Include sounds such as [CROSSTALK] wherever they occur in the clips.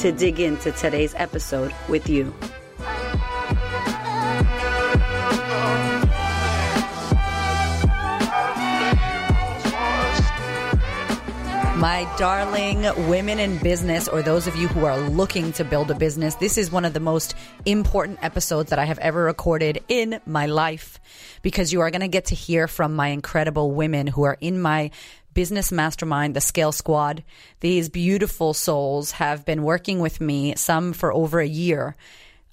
to dig into today's episode with you. My darling women in business, or those of you who are looking to build a business, this is one of the most important episodes that I have ever recorded in my life because you are going to get to hear from my incredible women who are in my business mastermind, the Scale Squad. These beautiful souls have been working with me, some for over a year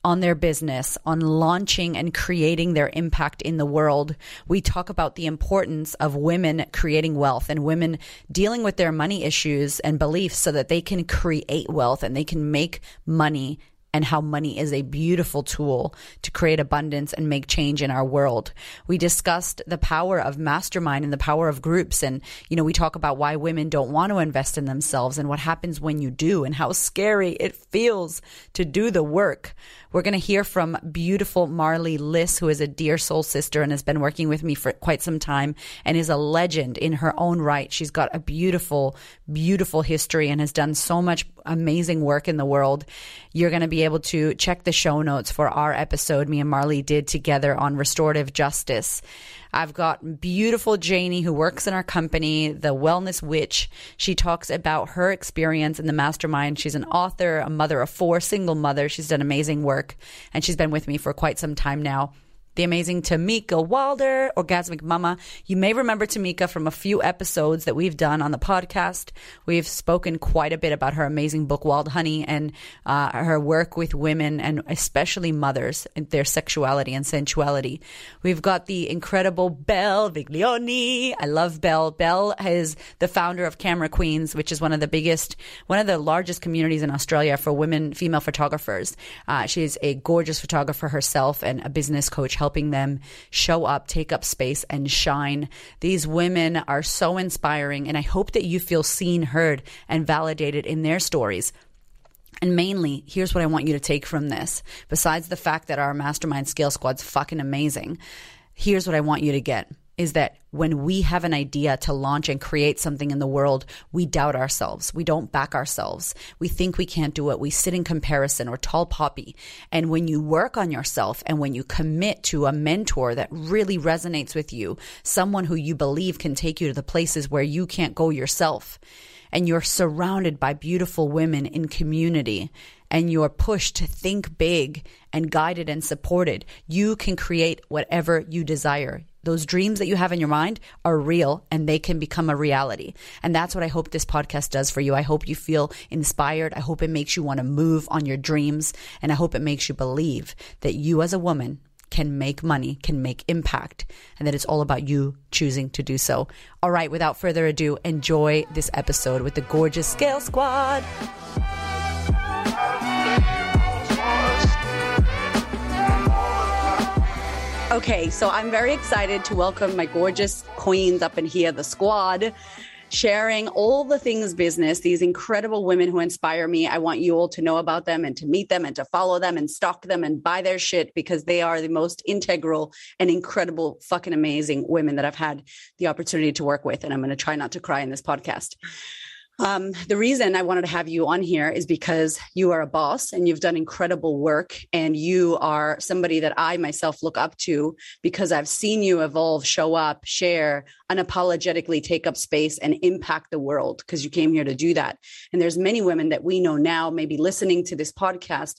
on their business, on launching and creating their impact in the world. We talk about the importance of women creating wealth and women dealing with their money issues and beliefs so that they can create wealth and they can make money and how money is a beautiful tool to create abundance and make change in our world. We discussed the power of mastermind and the power of groups. And, you know, we talk about why women don't want to invest in themselves and what happens when you do and how scary it feels to do the work. We're going to hear from beautiful Marlee Liss, who is a dear soul sister and has been working with me for quite some time and is a legend in her own right. She's got a beautiful, beautiful history and has done so much amazing work in the world. You're going to be able to check the show notes for our episode me and Marlee did together on restorative justice. I've got beautiful Janie who works in our company, The Wellness Witch. She talks about her experience in the mastermind. She's an author, a mother of four, single mother. She's done amazing work and she's been with me for quite some time now the amazing Tamica Wilder, Orgasmic Mama. You may remember Tamica from a few episodes that we've done on the podcast. We've spoken quite a bit about her amazing book, Wild Honey, and uh, her work with women and especially mothers and their sexuality and sensuality. We've got the incredible Belle Viglioni. I love Belle. Belle is the founder of Camera Queens, which is one of the biggest, one of the largest communities in Australia for women, female photographers. Uh, a gorgeous photographer herself and a business coach helping them show up, take up space, and shine. These women are so inspiring, and I hope that you feel seen, heard, and validated in their stories. And mainly, here's what I want you to take from this. Besides the fact that our mastermind scale squad's fucking amazing, here's what I want you to get is that when we have an idea to launch and create something in the world, we doubt ourselves. We don't back ourselves. We think we can't do it. We sit in comparison or tall poppy. And when you work on yourself and when you commit to a mentor that really resonates with you, someone who you believe can take you to the places where you can't go yourself, and you're surrounded by beautiful women in community and you're pushed to think big and guided and supported, you can create whatever you desire. Those dreams that you have in your mind are real and they can become a reality. And that's what I hope this podcast does for you. I hope you feel inspired. I hope it makes you want to move on your dreams. And I hope it makes you believe that you as a woman can make money, can make impact, and that it's all about you choosing to do so. All right, without further ado, enjoy this episode with the gorgeous Scale Squad. Okay, so I'm very excited to welcome my gorgeous queens up in here, the squad, sharing all the things business, these incredible women who inspire me. I want you all to know about them and to meet them and to follow them and stalk them and buy their shit because they are the most integral and incredible, fucking amazing women that I've had the opportunity to work with. And I'm going to try not to cry in this podcast. Um, the reason I wanted to have you on here is because you are a boss and you've done incredible work, and you are somebody that I myself look up to because I've seen you evolve, show up, share, unapologetically take up space and impact the world because you came here to do that. And there's many women that we know now, maybe listening to this podcast,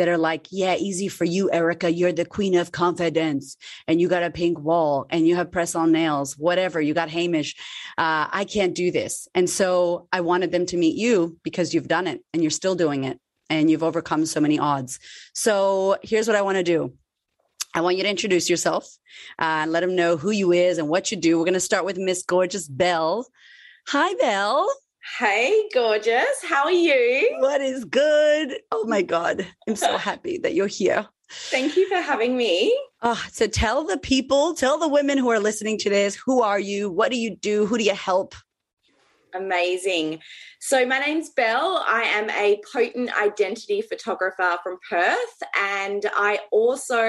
that are like, yeah, easy for you, Erica. You're the queen of confidence and you got a pink wall and you have press on nails, whatever. You got Hamish. Uh, I can't do this. And so I wanted them to meet you because you've done it and you're still doing it and you've overcome so many odds. So here's what I want to do. I want you to introduce yourself uh, and let them know who you is and what you do. We're going to start with Miss Gorgeous Belle. Hi, Belle. Hey, gorgeous. How are you? What is good? Oh my God. I'm so [LAUGHS] happy that you're here. Thank you for having me. Oh, so tell the people, tell the women who are listening to this, who are you? What do you do? Who do you help? Amazing. So, my name's Belle. I am a potent identity photographer from Perth, and I also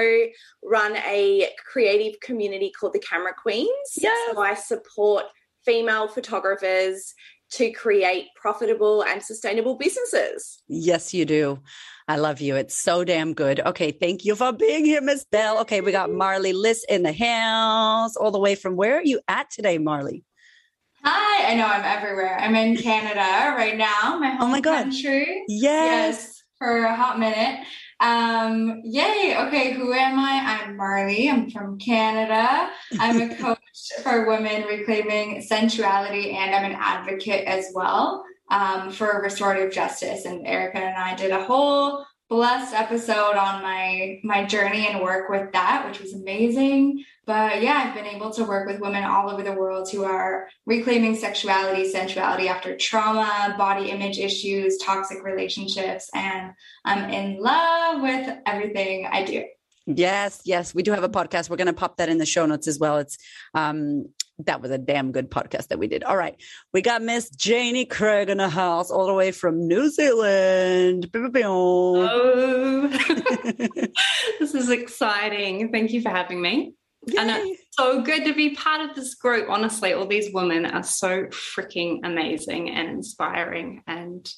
run a creative community called the Camera Queens. Yes. So, I support female photographers to create profitable and sustainable businesses. Yes, you do. I love you. It's so damn good. Okay, thank you for being here, Miss Belle. Okay, we got Marlee Liss in the house, all the way from where are you at today, Marlee? Hi, I know I'm everywhere. I'm in Canada right now, my home oh my God. country. Yes. Yes, for a hot minute. Um, yay. Okay, who am I? I'm Marlee. I'm from Canada. I'm a coach [LAUGHS] for women reclaiming sensuality, and I'm an advocate as well um, for restorative justice. And Erica and I did a whole blessed episode on my my journey and work with that, which was amazing. But yeah, I've been able to work with women all over the world who are reclaiming sexuality, sensuality after trauma, body image issues, toxic relationships, and I'm in love with everything I do. Yes, yes, we do have a podcast. We're going to pop that in the show notes as well. It's um that was a damn good podcast that we did. All right. We got Miss Janie Craig in the house all the way from New Zealand. Oh, [LAUGHS] [LAUGHS] this is exciting. Thank you for having me. And it's so good to be part of this group. Honestly, all these women are so freaking amazing and inspiring. And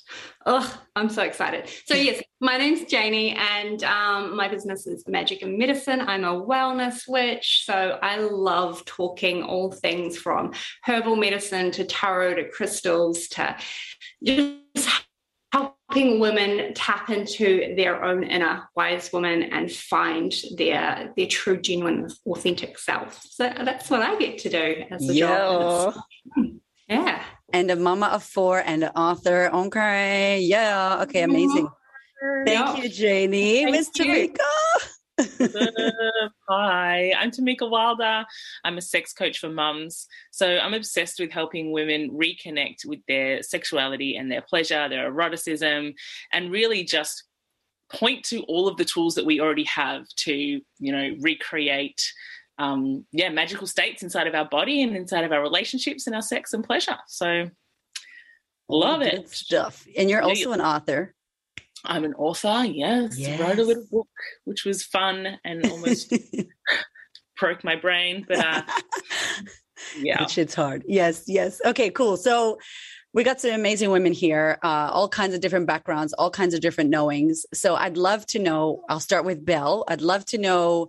oh, I'm so excited. So, yes, my name's Janie, and um, my business is Magic and Medicine. I'm a wellness witch. So, I love talking all things from herbal medicine to tarot to crystals to just helping women tap into their own inner wise woman and find their their true genuine authentic self so that's what i get to do as a Yo. job [LAUGHS] yeah and a mama of four and an author. Okay. Yeah. Okay. Amazing. Thank you, Janie. Thank Miss. Tamica. [LAUGHS] Hi, I'm Tamica Wilder. I'm a sex coach for mums. So I'm obsessed with helping women reconnect with their sexuality and their pleasure, their eroticism, and really just point to all of the tools that we already have to, you know, recreate um yeah, magical states inside of our body and inside of our relationships and our sex and pleasure. So love Good it. stuff. And you're also an author. I'm an author, yes. I wrote a little book, which was fun and almost [LAUGHS] broke my brain, but uh, [LAUGHS] yeah. That shit's hard. Yes, yes. Okay, cool. So we got some amazing women here, uh, all kinds of different backgrounds, all kinds of different knowings. So I'd love to know. I'll start with Belle. I'd love to know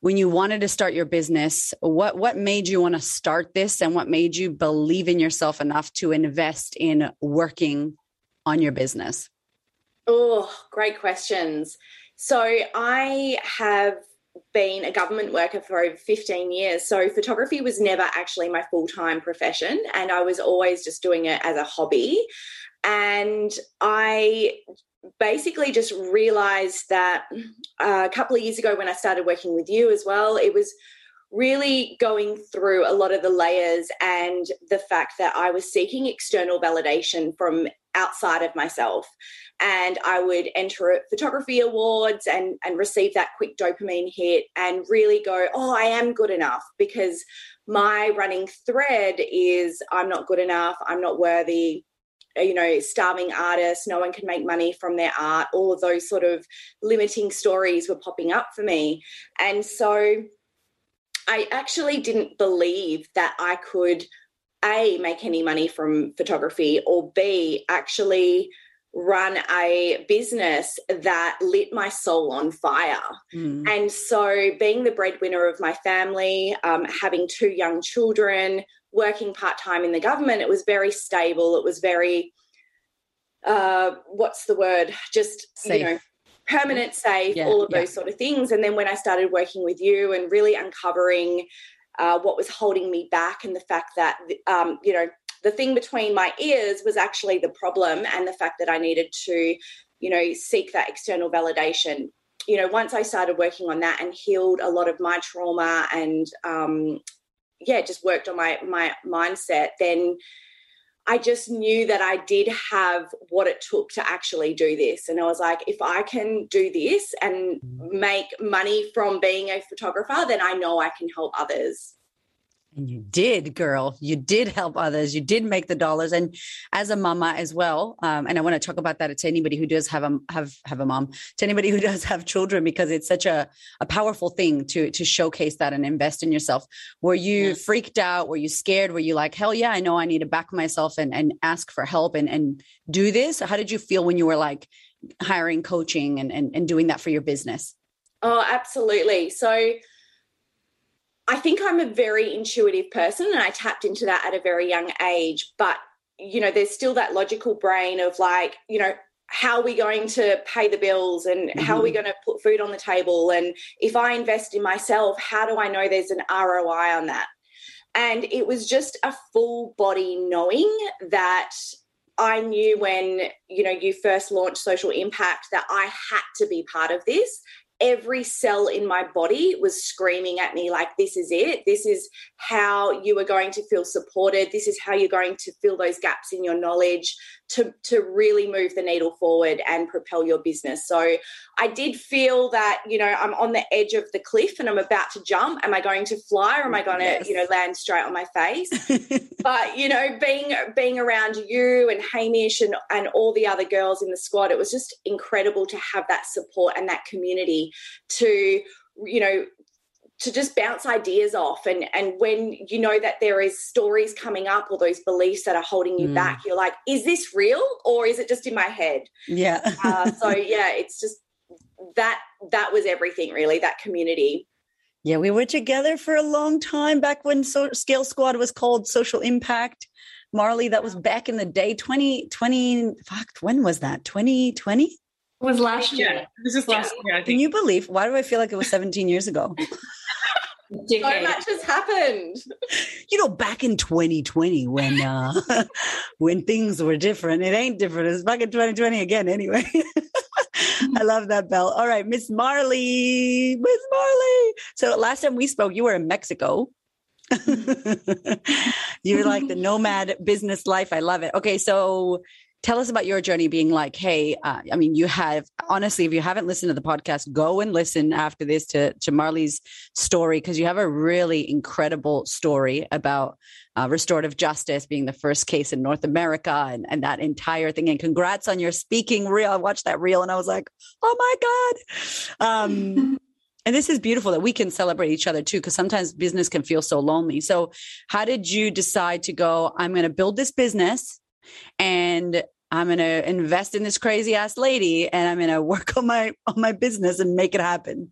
when you wanted to start your business, what what made you want to start this, and what made you believe in yourself enough to invest in working on your business. Oh, great questions. So, I have been a government worker for over 15 years. So, photography was never actually my full time profession, and I was always just doing it as a hobby. And I basically just realized that uh, a couple of years ago when I started working with you as well, it was really going through a lot of the layers and the fact that I was seeking external validation from outside of myself. And I would enter photography awards and, and receive that quick dopamine hit and really go, oh, I am good enough because my running thread is I'm not good enough, I'm not worthy, uh, you know, starving artists, no one can make money from their art. All of those sort of limiting stories were popping up for me. And so I actually didn't believe that I could A, make any money from photography, or B, actually run a business that lit my soul on fire. Mm. And so, being the breadwinner of my family, um, having two young children, working part time in the government, it was very stable. It was very, uh, what's the word? Just, Safe. you know, permanent, safe, Yeah, all of yeah. those sort of things. And then when I started working with you and really uncovering uh, what was holding me back and the fact that, um, you know, the thing between my ears was actually the problem and the fact that I needed to, you know, seek that external validation. You know, once I started working on that and healed a lot of my trauma and, um, yeah, just worked on my my mindset, then I just knew that I did have what it took to actually do this. And I was like, if I can do this and mm-hmm. make money from being a photographer, then I know I can help others. And you did, girl. You did help others. You did make the dollars, and as a mama as well. Um, and I want to talk about that to anybody who does have a have have a mom, to anybody who [LAUGHS] does have children, because it's such a a powerful thing to to showcase that and invest in yourself. Were you freaked out? Were you scared? Were you like, hell yeah, I know I need to back myself and and ask for help and and do this? How did you feel when you were like hiring coaching and and, and doing that for your business? Oh, absolutely. So I think I'm a very intuitive person and I tapped into that at a very young age. But, you know, there's still that logical brain of like, you know, how are we going to pay the bills and mm-hmm. how are we mm-hmm. going to put food on the table? And if I invest in myself, how do I know there's an ROI on that? And it was just a full body knowing that I knew when you know you first launched social impact that I had to be part of this every cell in my body was screaming at me like this is it. This is how you are going to feel supported. This is how you're going to fill those gaps in your knowledge to to really move the needle forward and propel your business. So i did feel that you know i'm on the edge of the cliff and i'm about to jump. Am i going to fly or am i going to yes. you know land straight on my face? [LAUGHS] But you know being being around you and hamish and and all the other girls in the squad it was just incredible to have that support and that community to you know to just bounce ideas off and and when you know that there is stories coming up or those beliefs that are holding you mm. back you're like is this real or is it just in my head yeah uh, so [LAUGHS] yeah it's just that that was everything really that community yeah we were together for a long time back when so- scale squad was called social impact Marlee that was back in the day 2020 fuck when was that 2020 it was last year. Yeah, this is last year. I think. Can you believe? Why do I feel like it was 17 years ago? [LAUGHS] so much has happened. You know, back in 2020 when uh [LAUGHS] when things were different. It ain't different. It's back in 2020 again anyway. [LAUGHS] I love that Belle. All right, Miss Marlee. Miss Marlee. So last time we spoke, you were in Mexico. [LAUGHS] You're like the nomad business life. I love it. Okay, so tell us about your journey being like hey uh, i mean you have honestly if you haven't listened to the podcast go and listen after this to, to Marlee's story because you have a really incredible story about uh, restorative justice being the first case in north america and, and that entire thing. And congrats on your speaking reel. I watched that reel and i was like oh my god. Um, [LAUGHS] and this is beautiful that we can celebrate each other too because sometimes business can feel so lonely. So how did you decide to go i'm going to build this business and I'm going to invest in this crazy ass lady and I'm going to work [LAUGHS] on my on my business and make it happen.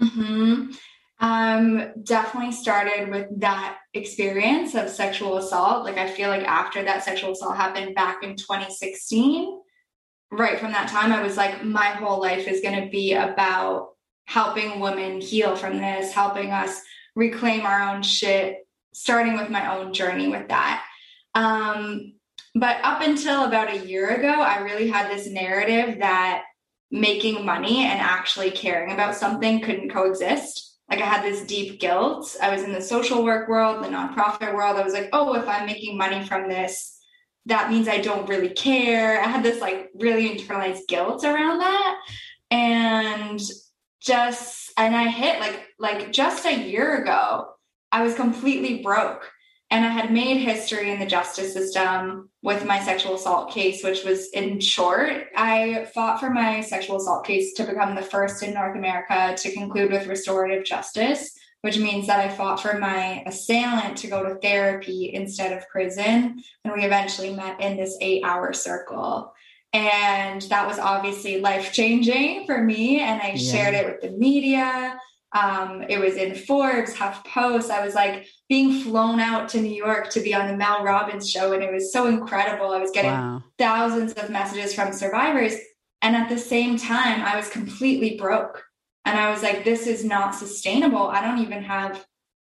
Mm-hmm. Um, definitely started with that experience of sexual assault. Like I feel like after that sexual assault happened back in 2016, right from that time, I was like, my whole life is going to be about helping women heal from this, helping us reclaim our own shit, starting with my own journey with that. Um, but up until about a year ago, I really had this narrative that making money and actually caring about something couldn't coexist. Like I had this deep guilt. I was in the social work world, the nonprofit world. I was like, oh, if I'm making money from this, that means I don't really care. I had this like really internalized guilt around that. And just and I hit like like just a year ago, I was completely broke and I had made history in the justice system with my sexual assault case, which was in short, I fought for my sexual assault case to become the first in North America to conclude with restorative justice, which means that I fought for my assailant to go to therapy instead of prison. And we eventually met in this eight hour circle. And that was obviously life changing for me. And I yeah. shared it with the media. Um, it was in Forbes, HuffPost. I was like being flown out to New York to be on the Mel Robbins show, and it was so incredible. I was getting wow. thousands of messages from survivors. And at the same time, I was completely broke. And I was like, this is not sustainable. I don't even have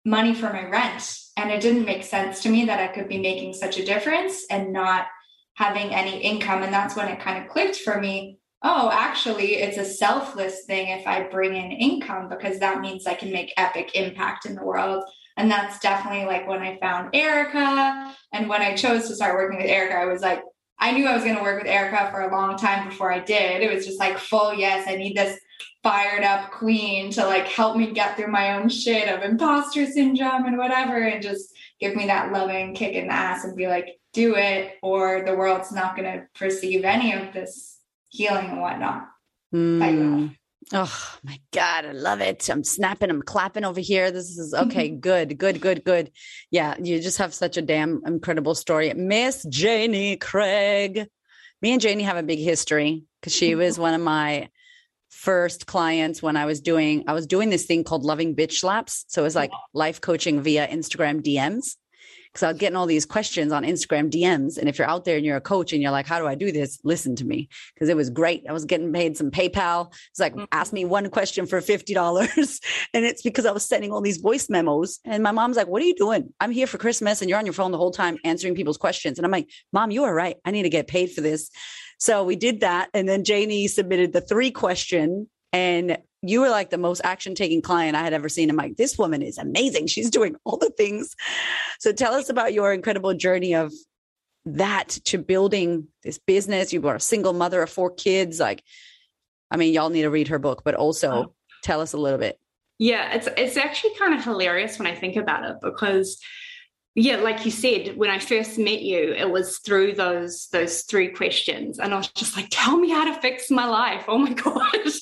money for my rent. And it didn't make sense to me that I could be making such a difference and not having any income. And that's when it kind of clicked for me oh, actually, it's a selfless thing if I bring in income because that means I can make epic impact in the world. And that's definitely like when I found Erica. And when I chose to start working with Erica, I was like, I knew I was going to work with Erica for a long time before I did. It was just like full yes, I need this fired up queen to like help me get through my own shit of imposter syndrome and whatever and just give me that loving kick in the ass and be like do it or the world's not going to perceive any of this healing and whatnot. Mm. oh my god i love it. I'm snapping i'm clapping over here. This is okay [LAUGHS] good good good good. Yeah you just have such a damn incredible story. Miss janie craig. Me and janie have a big history because she was one of my first clients when I was doing I was doing this thing called loving bitch slaps. So it was like life coaching via Instagram DMs. Cause I was getting all these questions on Instagram DMs. And if you're out there and you're a coach and you're like, how do I do this? Listen to me. Cause it was great. I was getting paid some PayPal. It's like, mm-hmm. ask me one question for $50. [LAUGHS] and it's because I was sending all these voice memos. And my mom's like, what are you doing? I'm here for Christmas and you're on your phone the whole time answering people's questions. And I'm like, mom, you are right. I need to get paid for this. So we did that. And then Janie submitted the three question and you were like the most action taking client I had ever seen. I'm like, this woman is amazing. She's doing all the things. So tell us about your incredible journey of that to building this business. You were a single mother of four kids. Like, I mean, y'all need to read her book, but also oh. tell us a little bit. Yeah, it's it's actually kind of hilarious when I think about it because yeah like you said when i first met you it was through those those three questions. And i was just like tell me how to fix my life. Oh my [LAUGHS] gosh.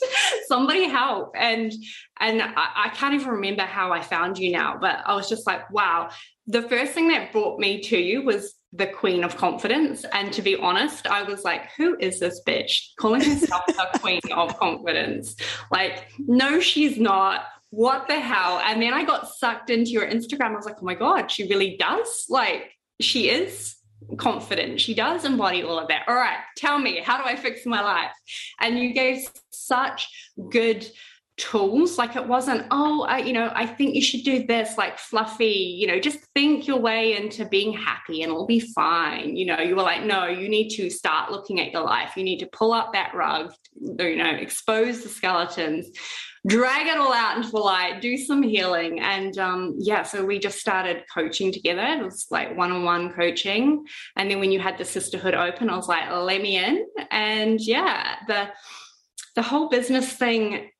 Somebody help. And and I, I, can't even remember how i found you now but i was just like wow. The first thing that brought me to you was the queen of confidence. And to be honest i was like who is this bitch? Calling herself the [LAUGHS] queen of confidence. Like no she's not what the hell? And then I got sucked into your Instagram. I was like, oh my God, she really does. Like, she is confident. She does embody all of that. All right, tell me, how do I fix my life? And you gave such good tools. Like, it wasn't, oh, I, you know, I think you should do this, like fluffy, you know, just think your way into being happy and it'll be fine. You know, you were like, no, you need to start looking at your life. You need to pull up that rug, you know, expose the skeletons drag it all out into the light, do some healing. And um, yeah, so we just started coaching together. It was like one on one coaching. And then when you had the sisterhood open, I was like, let me in. And yeah, the the whole business thing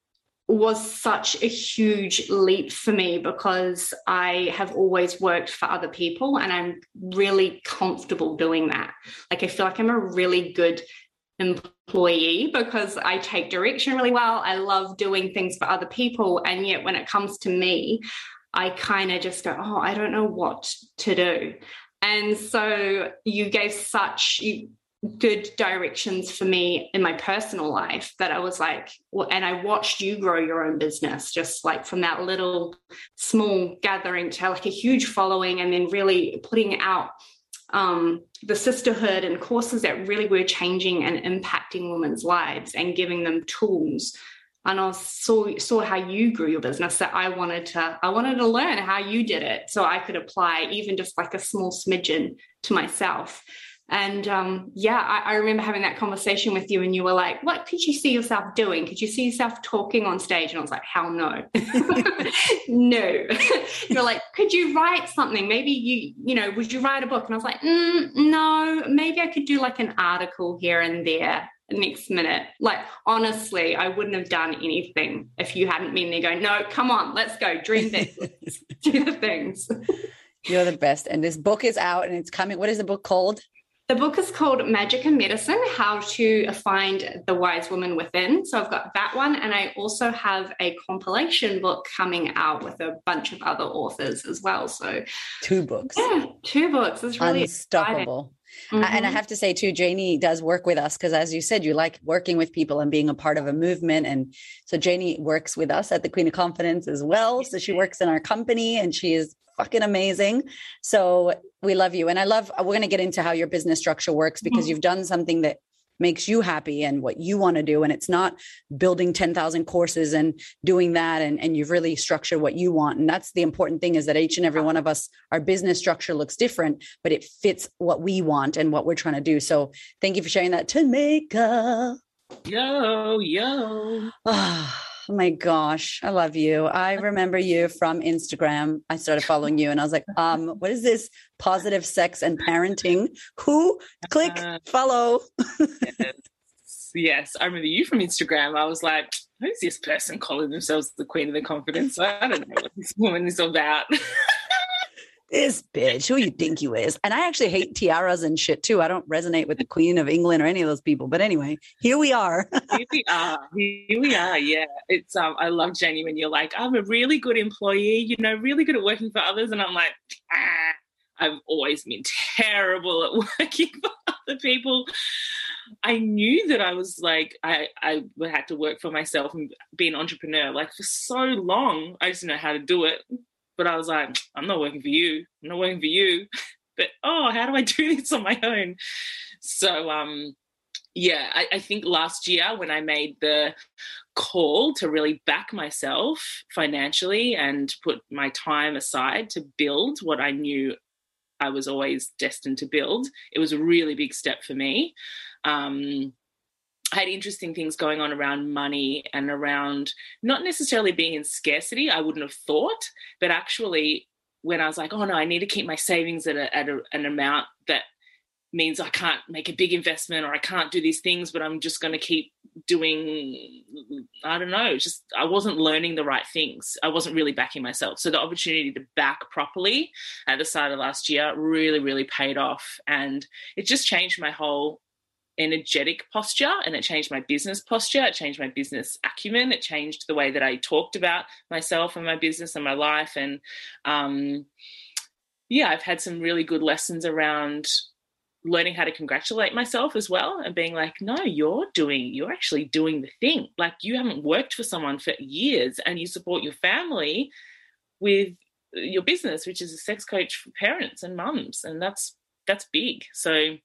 was such a huge leap for me because I have always worked for other people and I'm really comfortable doing that. Like I feel like I'm a really good employee because I take direction really well. I love doing things for other people. And yet, when it comes to me, I kind of just go, oh, I don't know what to do. And so you gave such good directions for me in my personal life that I was like, well, and I watched you grow your own business, just like from that little small gathering to like a huge following, and then really putting out um, the sisterhood and courses that really were changing and impacting women's lives and giving them tools. And I saw saw how you grew your business that I wanted to I wanted to learn how you did it so I could apply even just like a small smidgen to myself and um, yeah, I, I, remember having that conversation with you, and you were like, "What could you see yourself doing? Could you see yourself talking on stage?" And I was like, "Hell no, [LAUGHS] no." [LAUGHS] You're like, "Could you write something? Maybe you, you know, would you write a book?" And I was like, mm, "No, maybe I could do like an article here and there." next minute. Like, honestly, I wouldn't have done anything if you hadn't been there going, no, come on, let's go, dream big, [LAUGHS] do the things. You're the best. And this book is out and it's coming. What is the book called? The book is called Magic and Medicine How to Find the Wise Woman Within. So I've got that one. And I also have a compilation book coming out with a bunch of other authors as well. So two books. Yeah, two books. It's really unstoppable. Mm-hmm. And I mm-hmm. have to say too, Janie does work with us because, as you said, you like working with people and being a part of a movement. And so Janie works with us at the Queen of Confidence as well. So she works in our company and she is fucking amazing. So we love you. And I love, we're going to get into how your business structure works because mm-hmm. you've done something that makes you happy and what you want to do. And it's not building 10,000 courses and doing that. And, and you've really structured what you want. And that's the important thing is that each and every one of us, our business structure looks different, but it fits what we want and what we're trying to do. So thank you for sharing that, Tamica. Yo, yo. [SIGHS] Ah. My gosh, I love you. I [LAUGHS] remember you from Instagram. I started following you and I was like, um, what is this positive sex and parenting? Who? Click, uh, follow. yes. yes, I remember you from Instagram. I was like, who's this person calling themselves the queen of the confidence? I don't know what this woman is about. [LAUGHS] this bitch, who you think you is? And I actually hate tiaras and shit too. I don't resonate with the Queen of England or any of those people. But anyway, here we are. [LAUGHS] here we are. Here we are. Yeah, it's um. I love Jenny when you're like, I'm a really good employee. You know, really good at working for others, and I'm like, ah, I've always been terrible at [LAUGHS] working for other people. I knew that I was like I I had to work for myself and be an entrepreneur like for so long. I just know how to do it. But I was like, I'm not working for you. I'm not working for you. [LAUGHS] But oh, how do I [LAUGHS] do this on my own? So um yeah, I, I think last year when I made the call to really back myself financially and put my time aside to build what I knew I was always destined to build, it was a really big step for me. Um, I had interesting things going on around money and around not necessarily being in scarcity, I wouldn't have thought, but actually when I was like, oh no, I need to keep my savings at, a, at a, an amount that means I can't make a big investment or I can't do these things, but I'm just going to keep doing, I don't know, just I wasn't learning the right things. I wasn't really backing myself. So the opportunity to back properly at the start of last year really, really paid off. And it just changed my whole energetic posture and it changed my business posture it changed my business acumen it changed the way that i talked about myself and my business and my life and um, yeah i've had some really good lessons around learning how to congratulate myself as well and being like no you're doing you're actually doing the thing. Like you haven't worked for someone for years and you support your family with your business which is a sex coach for parents and mums and that's that's big. So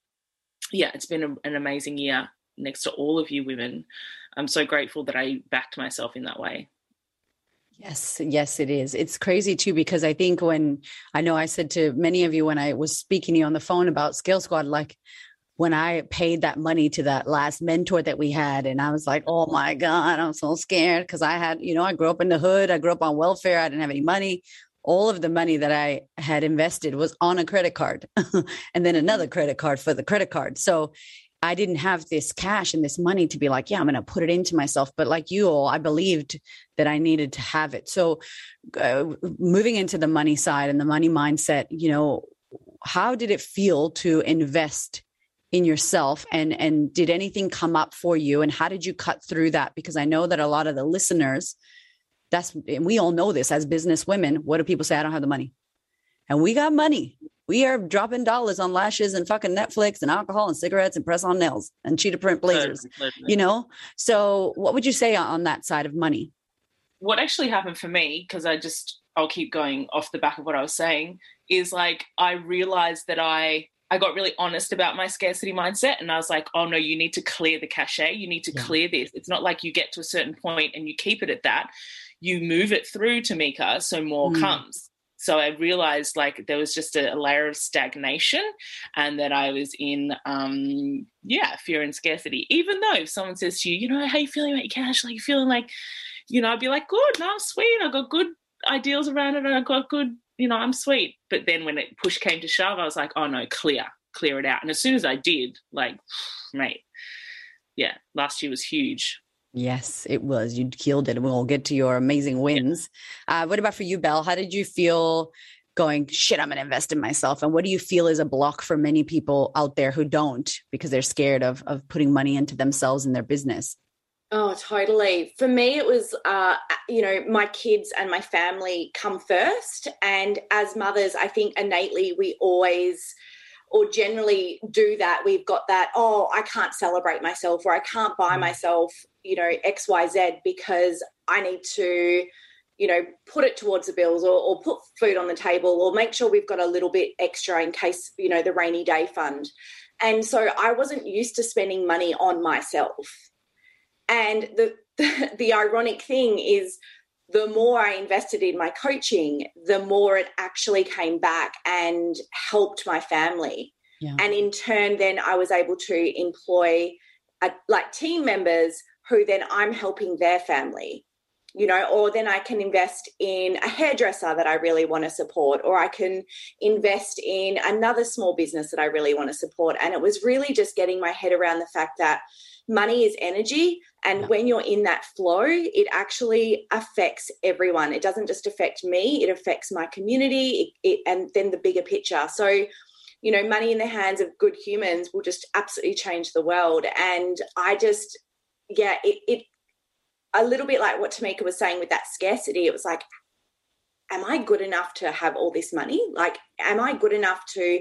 yeah, it's been a, an amazing year next to all of you women. I'm so grateful that I backed myself in that way. Yes, yes, it is. It's crazy too, because I think when I know I said to many of you when I was speaking to you on the phone about Scale Squad, like when I paid that money to that last mentor that we had, and I was like, oh my God, I'm so scared because I had, you know, I grew up in the hood, I grew up on welfare, I didn't have any money all of the money that I had invested was on a credit card [LAUGHS] and then another credit card for the credit card. So I didn't have this cash and this money to be like, yeah, I'm going to put it into myself. But like you all, I believed that I needed to have it. So uh, moving into the money side and the money mindset, you know, how did it feel to invest in yourself and and did anything come up for you and how did you cut through that because i know that a lot of the listeners that's and we all know this as business women. What do people say? I don't have the money. And we got money. We are dropping dollars on lashes and fucking Netflix and alcohol and cigarettes and press on nails and cheetah print blazers. You know? So what would you say on that side of money? What actually happened for me, because I just I'll keep going off the back of what I was saying, is like I realized that I I got really honest about my scarcity mindset and I was like, oh no, you need to clear the cachet. You need to yeah. clear this. It's not like you get to a certain point and you keep it at that you move it through Tamika so more mm. comes. So I realized like there was just a, a, layer of stagnation and that I was in, um, yeah, fear and scarcity. Even though if someone says to you, you know, how you feeling about your cash? Like you feeling like, you know, I'd be like, good, no, I'm sweet. I've got good ideals around it. I've got good, you know, I'm sweet. But then when it push came to shove, I was like, oh no, clear, clear it out. And as soon as I did, like, [SIGHS] mate, yeah, last year was huge. Yes, it was. You killed it. We'll get to your amazing wins. Uh, what about for you, Belle? How did you feel going, shit, I'm going to invest in myself? And what do you feel is a block for many people out there who don't because they're scared of, of putting money into themselves and their business? Oh, totally. For me, it was, uh, you know, my kids and my family come first. And as mothers, I think innately we always or generally do that we've got that oh i can't celebrate myself or i can't buy mm. myself you know xyz because i need to you know put it towards the bills or, or put food on the table or make sure we've got a little bit extra in case you know the rainy day fund and so i wasn't used to spending money on myself and the the, [LAUGHS] the ironic thing is the more I invested in my coaching, the more it actually came back and helped my family. Yeah. And in turn, then I was able to employ a, like team members who then I'm helping their family. you know, or then I can invest in a hairdresser that I really want to support, or I can invest in another small business that I really want to support. And it was really just getting my head around the fact that money is energy. And when you're in that flow, it actually affects everyone. It doesn't just affect me, it affects my community it, it, and then the bigger picture. So, you know, money in the hands of good humans will just absolutely change the world. And I just, yeah, it, it a little bit like what Tamica was saying with that scarcity. It was like, am I good enough to have all this money? Like, am I good enough to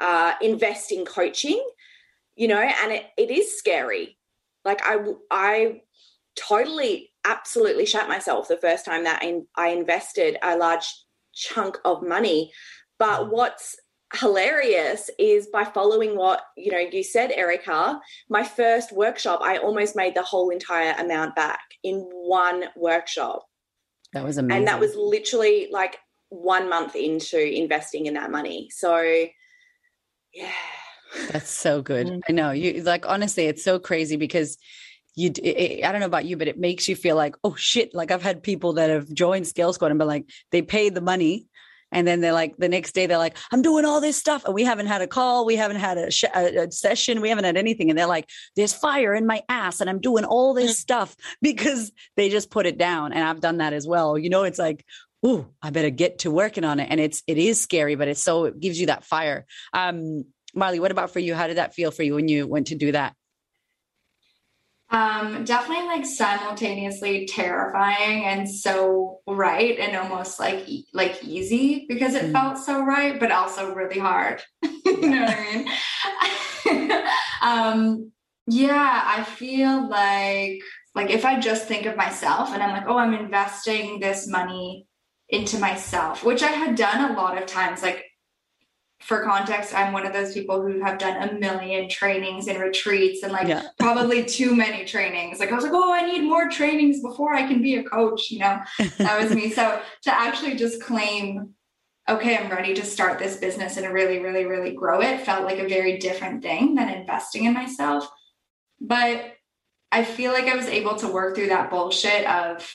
uh, invest in coaching? You know, and it, it is scary. Like, I, I totally, absolutely shut myself the first time that I, I invested a large chunk of money. But mm. what's hilarious is by following what you know you said erica my first workshop i almost made the whole entire amount back in one workshop that was amazing and that was literally like one month into investing in that money so yeah that's so good mm-hmm. i know you like honestly it's so crazy because you it, i don't know about you but it makes you feel like oh shit like i've had people that have joined scale squad and been like they paid the money and then they're like the next day they're like i'm doing all this stuff and we haven't had a call we haven't had a, sh- a, a, session we haven't had anything and they're like there's fire in my ass and i'm doing all this mm. stuff [LAUGHS] because they just put it down and i've done that as well you know it's like ooh i better get to working on it and it's it is scary but it's so it gives you that fire um Marlee what about for you how did that feel for you when you went to do that um, definitely like simultaneously terrifying and so right and almost like like easy because it mm. felt so right, but also really hard. [LAUGHS] you know what I mean? [LAUGHS] um, yeah, I feel like like if I just think of myself and I'm like, oh, I'm investing this money into myself, which I had done a lot of times, like for context, I'm one of those people who have done a million trainings and retreats and like yeah. probably too many trainings. Like I was like, oh, I need more trainings before I can be a coach. You know, that was me. So to actually just claim, okay, I'm ready to start this business and really, really, really grow it felt like a very different thing than investing in myself. But I feel like I was able to work through that bullshit of,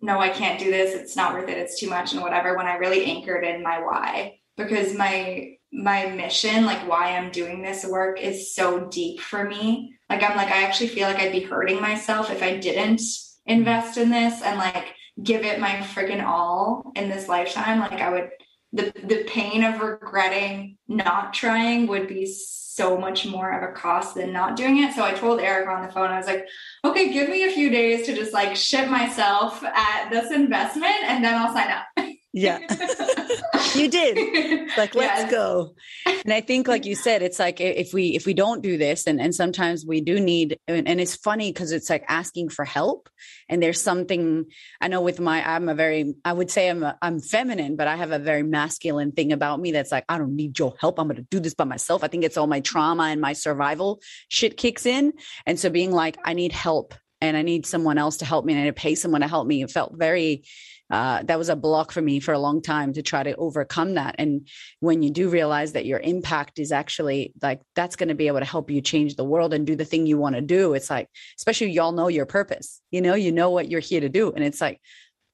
no, I can't do this. It's not worth it. It's too much and whatever when I really anchored in my why because my my mission, like why I'm doing this work is so deep for me. Like I'm like I actually feel like I'd be hurting myself if I didn't invest in this and like give it my freaking all in this lifetime. Like I would the the pain of regretting not trying would be so much more of a cost than not doing it. So I told Eric on the phone, I was like, okay, give me a few days to just like ship myself at this investment and then I'll sign up. [LAUGHS] Yeah. [LAUGHS] you did. Like, let's yes. go. And I think, like you [LAUGHS] said, it's like if we if we don't do this, and and sometimes we do need, and, and it's funny because it's like asking for help. And there's something I know with my I'm a very I would say I'm a, I'm feminine, but I have a very masculine thing about me that's like I don't need your help. I'm going to do this by myself. I think it's all my trauma and my survival shit kicks in, and so being like I need help and I need someone else to help me and I need to pay someone to help me. It felt very uh, that was a block for me for a long time to try to overcome that. And when you do realize that your impact is actually like that's going to be able to help you change the world and do the thing you want to do, it's like, especially y'all know your purpose, you know, you know what you're here to do. And it's like,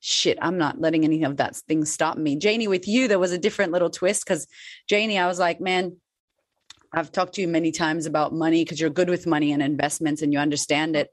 shit, I'm not letting any of that thing stop me. Janie, with you, there was a different little twist because Janie, I was like, man, I've talked to you many times about money because you're good with money and investments and you understand it.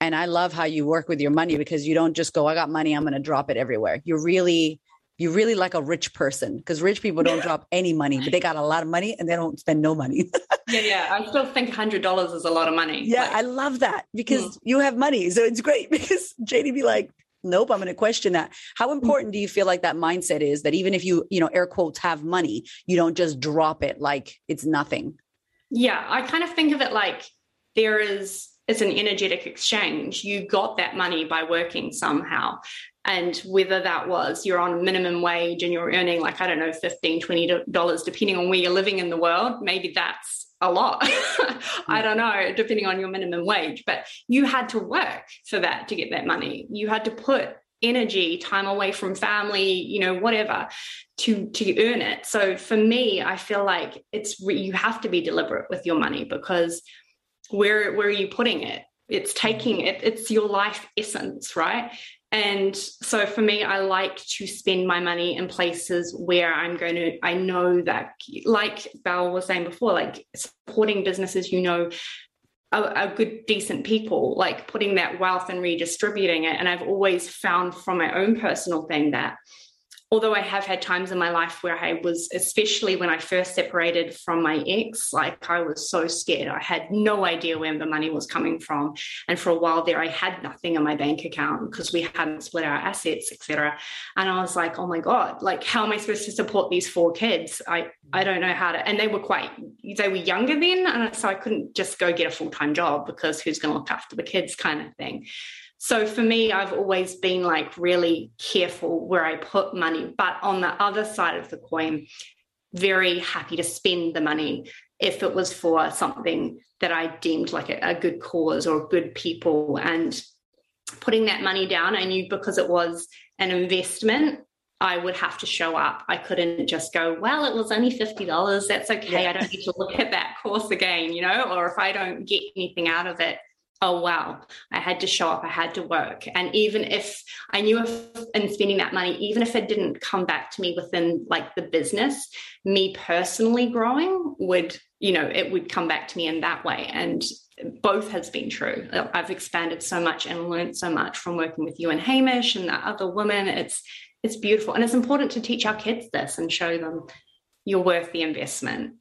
And I love how you work with your money because you don't just go, I got money, I'm going to drop it everywhere. You're really, you really like a rich person because rich people don't drop any money, but they got a lot of money and they don't spend no money. [LAUGHS] yeah, yeah. I still think hundred dollars is a lot of money. Yeah, like, I love that because mm. you have money, so it's great. [LAUGHS] Because JD be like, nope, I'm going to question that. How mm. important do you feel like that mindset is that even if you, you know, air quotes have money, you don't just drop it like it's nothing? Yeah, I kind of think of it like there is it's an energetic exchange. You got that money by working somehow. And whether that was you're on minimum wage and you're earning like, I don't know, 15 $20, depending on where you're living in the world, maybe that's a lot. [LAUGHS] I hmm. don't know, depending on your minimum wage. But you had to work for that to get that money. You had to put energy time away from family you know whatever to to earn it so for me i feel like it's you have to be deliberate with your money because where where are you putting it? It's mm-hmm. taking it it's your life essence right? And so for me i like to spend my money in places where i'm going to i know that like belle was saying before like supporting businesses you know a, good decent people like putting that wealth and redistributing it. And i've always found from my own personal thing that although I have had times in my life where I was, especially when I first separated from my ex, like I was so scared. I had no idea where the money was coming from. And for a while there, I had nothing in my bank account because we hadn't split our assets, etc. And I was like, oh my God, like how am I supposed to support these four kids? I, I don't know how to. And they were quite, they were younger then. And so I couldn't just go get a full-time job because who's going to look after the kids kind of thing. So for me, I've always been like really careful where I put money. But on the other side of the coin, very happy to spend the money if it was for something that I deemed like a, a good cause or good people. And putting that money down, I knew because it was an investment, I would have to show up. I couldn't just go, well, it was only $50. That's okay. Yeah. I don't need to look at that course again, you know, or if I don't get anything out of it, oh wow i had to show up i had to work. And even if i knew if in spending that money even if it didn't come back to me within like the business me personally growing would you know it would come back to me in that way. And both has been true. I've expanded so much and learned so much from working with you and hamish and the other women it's it's beautiful. And it's important to teach our kids this and show them you're worth the investment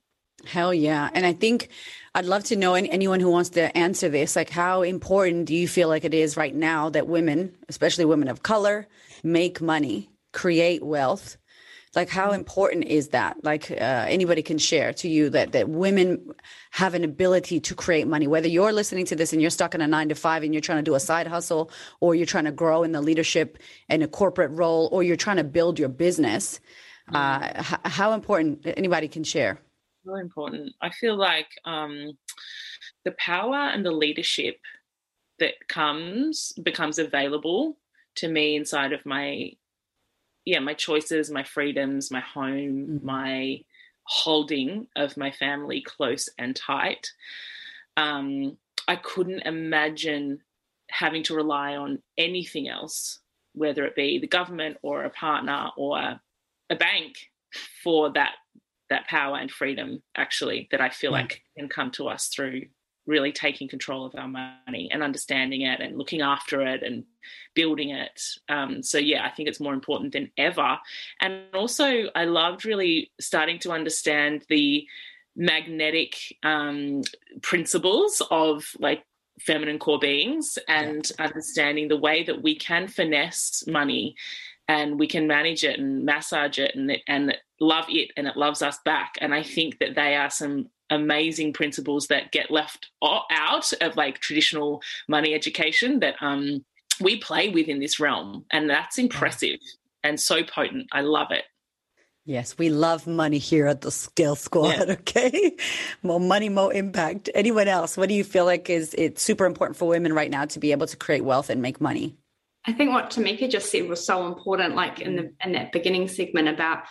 hell yeah and i think I'd love to know anyone who wants to answer this. Like, how important do you feel like it is right now that women, especially women of color, make money, create wealth? Like, how important is that? Like, uh, anybody can share to you that that women have an ability to create money. Whether you're listening to this and you're stuck in a nine to five and you're trying to do a side hustle, or you're trying to grow in the leadership and a corporate role, or you're trying to build your business. Uh, h- how important anybody can share? So important. I feel like um, the power and the leadership that comes becomes available to me inside of my yeah my choices my freedoms my home mm-hmm. my holding of my family close and tight um, i couldn't imagine having to rely on anything else whether it be the government or a partner or a bank for that that power and freedom actually that I feel yeah. like can come to us through really taking control of our money and understanding it and looking after it and building it. Um, so yeah, I think it's more important than ever. And also, I loved really starting to understand the magnetic um, principles of like feminine core beings and yeah. understanding the way that we can finesse money and we can manage it and massage it and and love it and it loves us back and i think that they are some amazing principles that get left out of like traditional money education that um we play with in this realm and that's impressive and so potent i love it Yes, we love money here at the Scale Squad. Yeah. Okay, [LAUGHS] more money, more impact. Anyone else? What do you feel like is it's super important for women right now to be able to create wealth and make money? I think what Tamica just said was so important, like in the mm. in that beginning segment about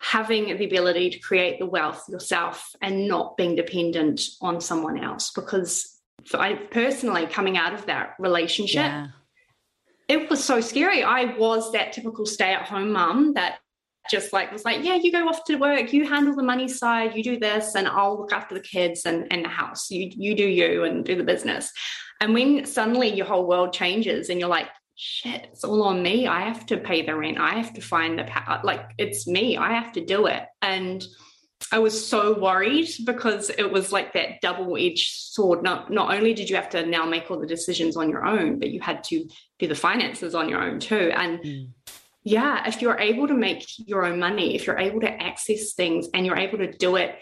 having the ability to create the wealth yourself and not being dependent on someone else. Because I personally coming out of that relationship, yeah. it was so scary. I was that typical stay-at-home mum that just like was like, yeah, you go off to work, you handle the money side, you do this, and I'll look after the kids and, and the house. You you do you and do the business. And when suddenly your whole world changes and you're like, shit, it's all on me. I have to pay the rent. I have to find the power. Like it's me. I have to do it. And I was so worried because it was like that double-edged sword. Not not only did you have to now make all the decisions on your own, but you had to do the finances on your own too. And mm. yeah, if you're able to make your own money, if you're able to access things and you're able to do it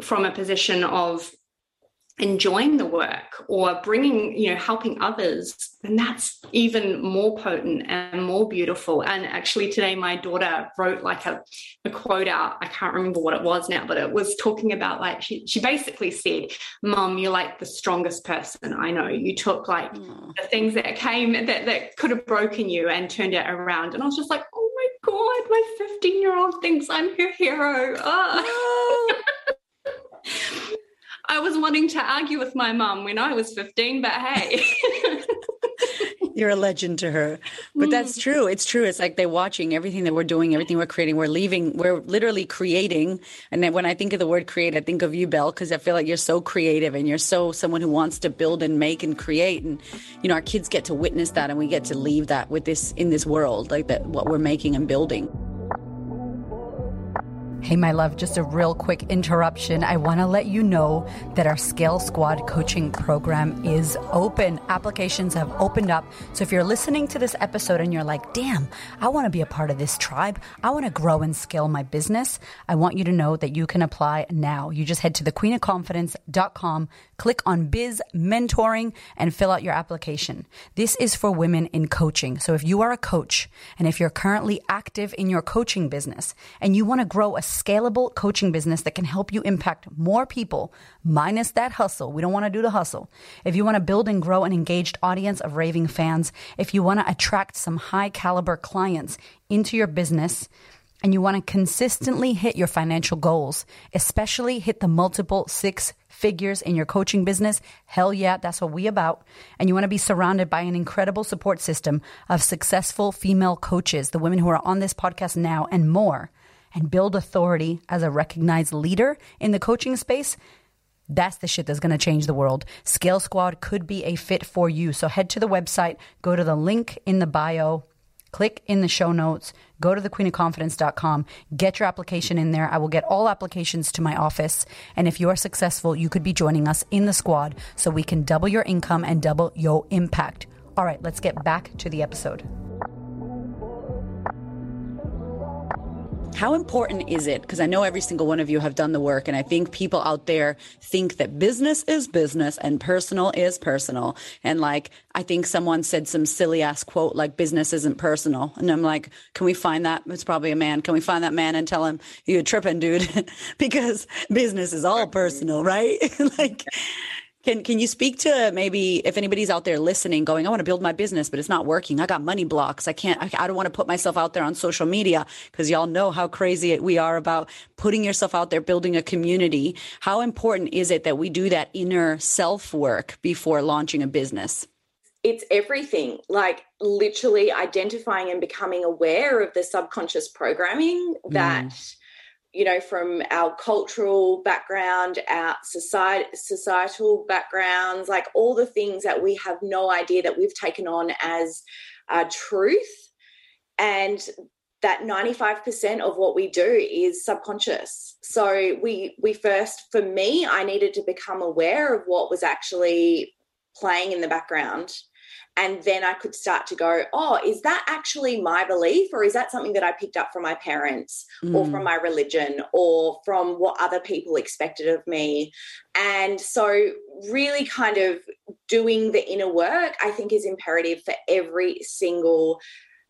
from a position of enjoying the work or bringing you know helping others then that's even more potent and more beautiful. And actually today my daughter wrote like a, a quote out. I can't remember what it was now but it was talking about like she, she basically said mom you're like the strongest person i know. You took like mm. the things that came that, that could have broken you and turned it around. And i was just like oh my god my 15 year old thinks i'm her hero. Oh. [LAUGHS] I was wanting to argue with my mum when I was 15, but hey. [LAUGHS] You're a legend to her. But that's mm. true. It's true. It's like they're watching everything that we're doing, everything we're creating. We're leaving, we're literally creating. And then when I think of the word create, I think of you, Belle, because I feel like you're so creative and you're so someone who wants to build and make and create. And, you know, our kids get to witness that and we get to leave that with this in this world, like that, what we're making and building. Hey, my love, just a real quick interruption. I want to let you know that our Scale Squad coaching program is open. Applications have opened up. So if you're listening to this episode and you're like, damn, I want to be a part of this tribe, I want to grow and scale my business, I want you to know that you can apply now. You just head to thequeenofconfidence.com, click on biz mentoring, and fill out your application. This is for women in coaching. So if you are a coach and if you're currently active in your coaching business and you want to grow a scalable coaching business that can help you impact more people, minus that hustle. We don't want to do the hustle. If you want to build and grow an engaged audience of raving fans, if you want to attract some high caliber clients into your business, and you want to consistently hit your financial goals, especially hit the multiple six figures in your coaching business, hell yeah, that's what we about. And you want to be surrounded by an incredible support system of successful female coaches, the women who are on this podcast now and more and build authority as a recognized leader in the coaching space, that's the shit that's going to change the world. Scale Squad could be a fit for you. So head to the website, go to the link in the bio, click in the show notes, go to thequeenofconfidence.com, get your application in there. I will get all applications to my office. And if you are successful, you could be joining us in the squad so we can double your income and double your impact. All right, let's get back to the episode. How important is it? Because I know every single one of you have done the work, and I think people out there think that business is business and personal is personal. And like, I think someone said some silly ass quote like, business isn't personal. And I'm like, can we find that? It's probably a man. Can we find that man and tell him, you're tripping, dude? [LAUGHS] because business is all personal, right? [LAUGHS] like, can can you speak to maybe if anybody's out there listening, going, I want to build my business, but it's not working. I got money blocks. I can't. I, I don't want to put myself out there on social media because y'all know how crazy we are about putting yourself out there, building a community. How important is it that we do that inner self work before launching a business? It's everything. Like literally identifying and becoming aware of the subconscious programming that. Mm you know, from our cultural background, our society, societal backgrounds, like all the things that we have no idea that we've taken on as uh, truth. And that 95% of what we do is subconscious. So we we first for me I needed to become aware of what was actually playing in the background and then I could start to go, oh, is that actually my belief? Or is that something that I picked up from my parents mm. or from mm. my religion or from what other people expected of me? And so, really kind of doing the inner work, I think, is imperative for every single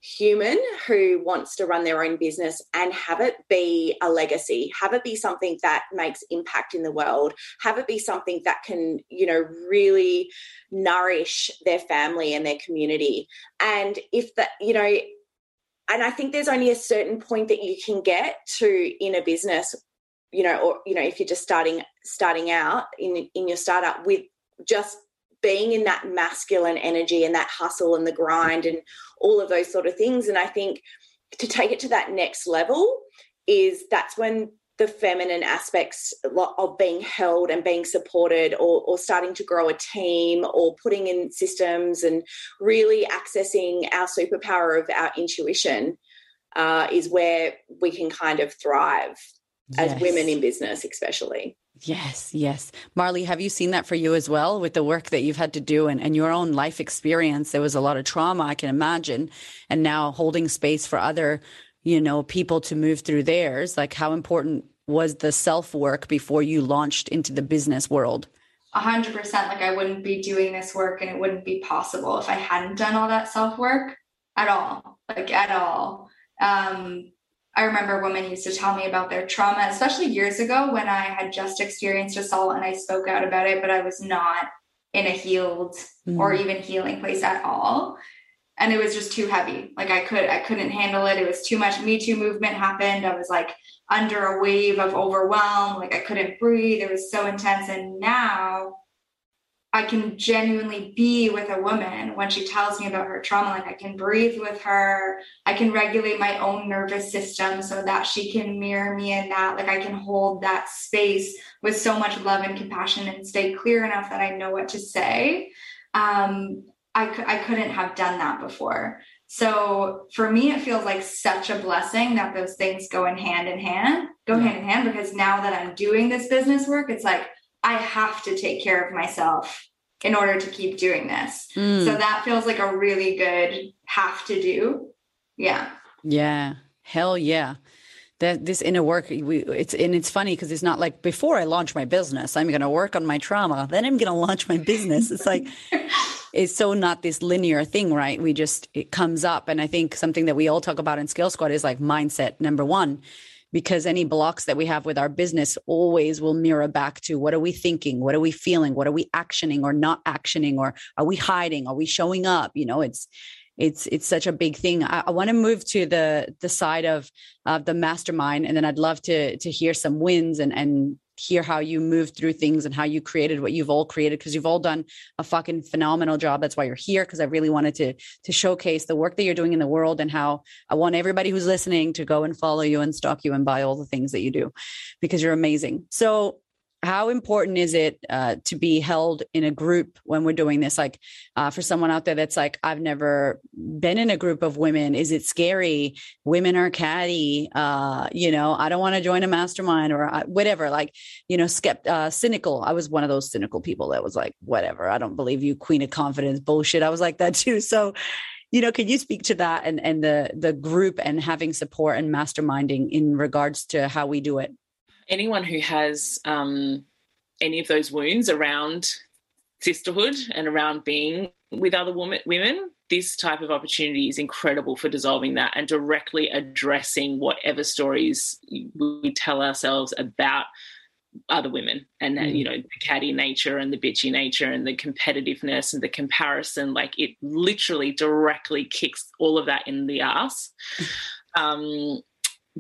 human who wants to run their own business and have it be a legacy have it be something that makes impact in the world have it be something that can you know really nourish their family and their community. And if that you know and i think there's only a certain point that you can get to in a business you know or you know if you're just starting starting out in in your startup with just being in that masculine energy and that hustle and the grind and all of those sort of things. And I think to take it to that next level is that's when the feminine aspects of being held and being supported or, or, starting to grow a team or putting in systems and really accessing our superpower of our intuition uh, is where we can kind of thrive yes. as women in business especially Yes, yes. Marlee, have you seen that for you as well with the work that you've had to do and, and your own life experience? There was a lot of trauma, I can imagine. And now holding space for other, you know, people to move through theirs. Like, how important was the self work before you launched into the business world? A hundred percent. Like, I wouldn't be doing this work and it wouldn't be possible if I hadn't done all that self work at all. Like, at all. Um, I remember women used to tell me about their trauma, especially years ago when I had just experienced assault and I spoke out about it, but I was not in a healed mm. or even healing place at all. and it was just too heavy. Like I could I couldn't handle it. It was too much. Me Too movement happened. I was like under a wave of overwhelm. Like I couldn't breathe. It was so intense. And now I can genuinely be with a woman when she tells me about her trauma. Like I can breathe with her. I can regulate my own nervous system so that she can mirror me in that. Like I can hold that space with so much love and compassion and stay clear enough that I know what to say. Um, I, I couldn't have done that before. So for me, it feels like such a blessing that those things go in hand in hand, go yeah. hand in hand, because now that I'm doing this business work, it's like I have to take care of myself in order to keep doing this. Mm. So that feels like a really good have to do. Yeah. Yeah. Hell yeah. That this inner work, we, it's and it's funny because it's not like before I launch my business, I'm going to work on my trauma, then I'm going to launch my business. It's like [LAUGHS] it's so not this linear thing, right? We just it comes up, and I think something that we all talk about in Scale Squad is like mindset number one because any blocks that we have with our business always will mirror back to what are we thinking? What are we feeling? What are we actioning or not actioning? Or are we hiding? Are we showing up? You know it's it's it's such a big thing. I, I want to move to the the side of of the mastermind and then i'd love to to hear some wins and and hear how you moved through things and how you created what you've all created because you've all done a fucking phenomenal job. That's why you're here because I really wanted to to showcase the work that you're doing in the world and how I want everybody who's listening to go and follow you and stalk you and buy all the things that you do because you're amazing. So how important is it uh, to be held in a group when we're doing this? Like uh, for someone out there that's like i've never been in a group of women. Is it scary? Women are catty. Uh, you know i don't want to join a mastermind or uh, whatever. Like you know skept uh, cynical. I was one of those cynical people that was like whatever. I don't believe you queen of confidence bullshit. I was like that [LAUGHS] too. So you know can you speak to that and and the the group and having support and masterminding in regards to how we do it anyone who has um, any of those wounds around sisterhood and around being with other women, women, this type of opportunity is incredible for dissolving that and directly addressing whatever stories we tell ourselves about other women and mm. you know the catty nature and the bitchy nature and the competitiveness and the comparison like it literally directly kicks all of that in the ass [LAUGHS] um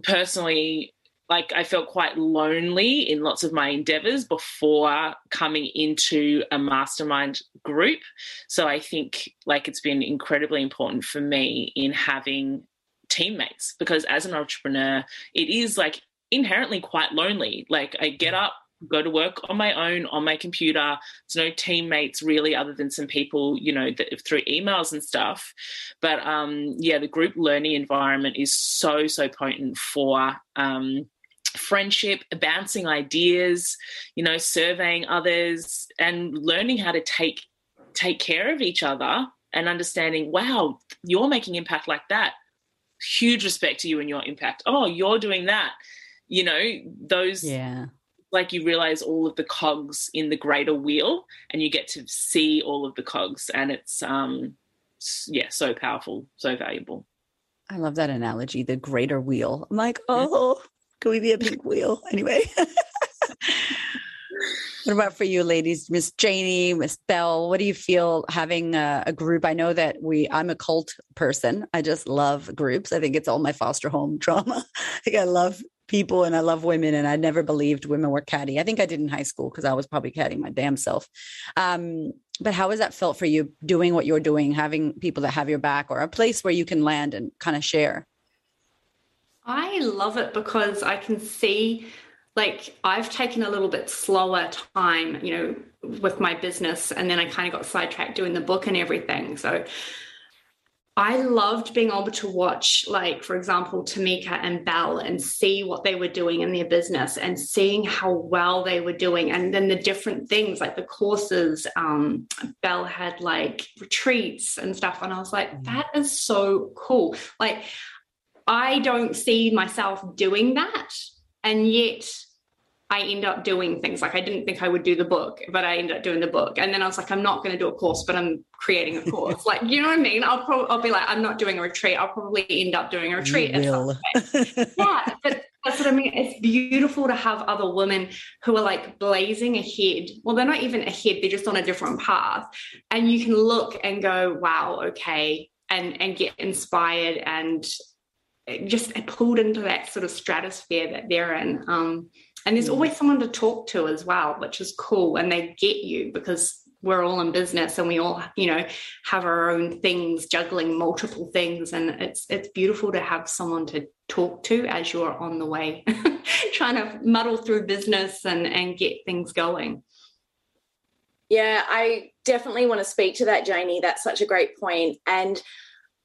personally like I felt quite lonely in lots of my endeavors before coming into a mastermind group. So I think like it's been incredibly important for me in having teammates because as an entrepreneur, it is like inherently quite lonely. Like I get mm. up, go to work on my own on my computer. There's no teammates really, other than some people, you know, that, through emails and stuff. But um, yeah, the group learning environment is so so potent for um, friendship, bouncing ideas, you know, surveying others and learning how to take take care of each other and understanding, wow, you're making impact like that. Huge respect to you and your impact. Oh, you're doing that. You know, those yeah. Like you realize all of the cogs in the greater wheel and you get to see all of the cogs and it's um yeah, so powerful, so valuable. I love that analogy, the greater wheel. I'm like, oh, can we be a pink wheel? Anyway. [LAUGHS] what about for you ladies? Miss janie miss Belle what do you feel having a, a, group? I know that we i'm a cult person. I just love groups. I think it's all my foster home [LAUGHS] trauma i think i love people and i love women and i never believed women were catty. I think i did in high school because i was probably catty my damn self. Um, but how has that felt for you doing what you're doing having people that have your back or a place where you can land and kind of share? I love it because I can see like I've taken a little bit slower time, you know, with my business and then I kind of got sidetracked doing the book and everything. So I loved being able to watch, like, for example, Tamica and Belle and see what they were doing in their business and seeing how well they were doing. And then the different things, like the courses, um, Belle had like retreats and stuff. And I was like, mm. that is so cool. Like, I don't see myself doing that. And yet I end up doing things like I didn't think I would do the book, but I ended up doing the book. And then I was like, I'm not going to do a course, but I'm creating a course. [LAUGHS] like, you know what I mean? I'll probably I'll be like, I'm not doing a retreat. I'll probably end up doing a retreat. yeah, but that's what I mean. It's beautiful to have other women who are like blazing ahead. Well, they're not even ahead, they're just on a different path. And you can look and go, wow, okay, and and get inspired and just pulled into that sort of stratosphere that they're in. Um, and there's mm. always someone to talk to as well, which is cool. And they get you because we're all in business and we all, you know, have our own things, juggling multiple things. And it's it's beautiful to have someone to talk to as you're on the way, [LAUGHS] trying to muddle through business and, and get things going. Yeah, I definitely want to speak to that, Janie. That's such a great point. And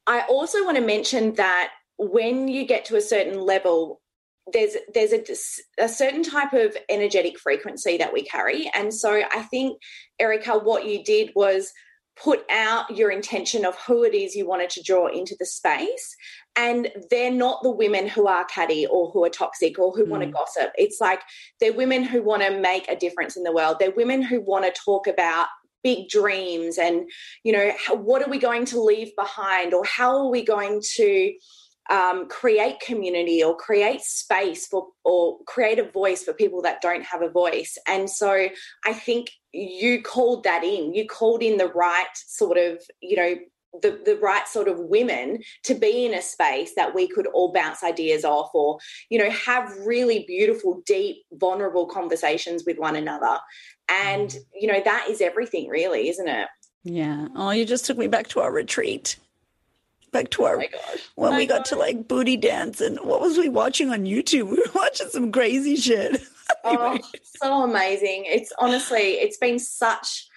I also want to mention that when you get to a certain level there's there's a, a certain type of energetic frequency that we carry. And so i think erica what you did was put out your intention of who it is you wanted to draw into the space. And they're not the women who are catty or who are toxic or who mm. want to gossip. It's like they're women who want to make a difference in the world. They're women who want to talk about big dreams and you know how, what are we going to leave behind or how are we going to um, create community or create space for or create a voice for people that don't have a voice. And so i think you called that in. You called in the right sort of you know the, the right sort of women to be in a space that we could all bounce ideas off or you know have really beautiful deep vulnerable conversations with one another. And mm. you know that is everything really isn't it? Yeah. Oh you just took me back to our retreat back to our oh when we got to like booty dance and what was we watching on YouTube? [LAUGHS] We were watching some crazy shit. [LAUGHS] oh, so amazing. It's honestly, it's been such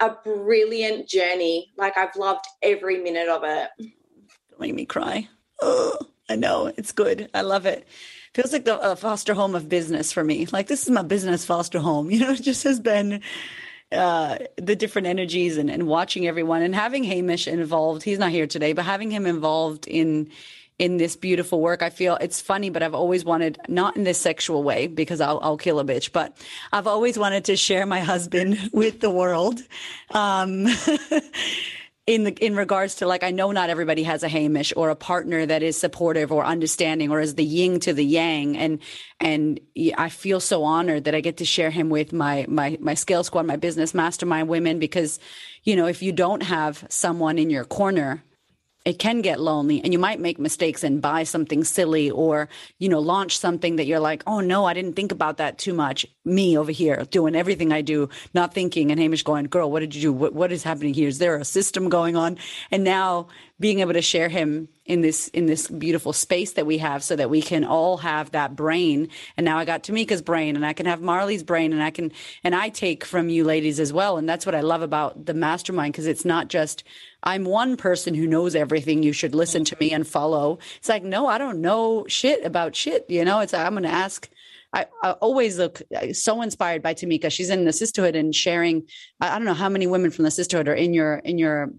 a brilliant journey. Like I've loved every minute of it. Don't make me cry. Oh, I know. It's good. I love it. Feels like the foster home of business for me. Like this is my business foster home. [LAUGHS] You know, it just has been uh, the different energies and, and watching everyone and having Hamish involved. He's not here today, but having him involved in in this beautiful work. I feel it's funny, but I've always wanted, not in this sexual way, because I'll, I'll kill a bitch, but I've always wanted to share my husband [LAUGHS] with the world. Um, [LAUGHS] in the in regards to like I know not everybody has a Hamish or a partner that is supportive or understanding or is the yin to the yang. And and I feel so honored that I get to share him with my my my scale squad my business mastermind women because you know if you don't have someone in your corner it can get lonely and you might make mistakes and buy something silly or you know launch something that you're like oh no i didn't think about that too much. Me over here doing everything i do not thinking and hamish going girl what did you do? What, what is happening here? Is there a system going on? And now being able to share him in this in this beautiful space that we have so that we can all have that brain. And now i got Tamica's brain and i can have Marlee's brain and i can and i take from you ladies as well. And that's what i love about the mastermind because it's not just I'm one person who knows everything. You should listen to me and follow. It's like, no, I don't know shit about shit. You know, it's like I'm going to ask. I, I, always look uh, so inspired by Tamica. She's in the sisterhood and sharing. I don't know how many women from the sisterhood are in your in your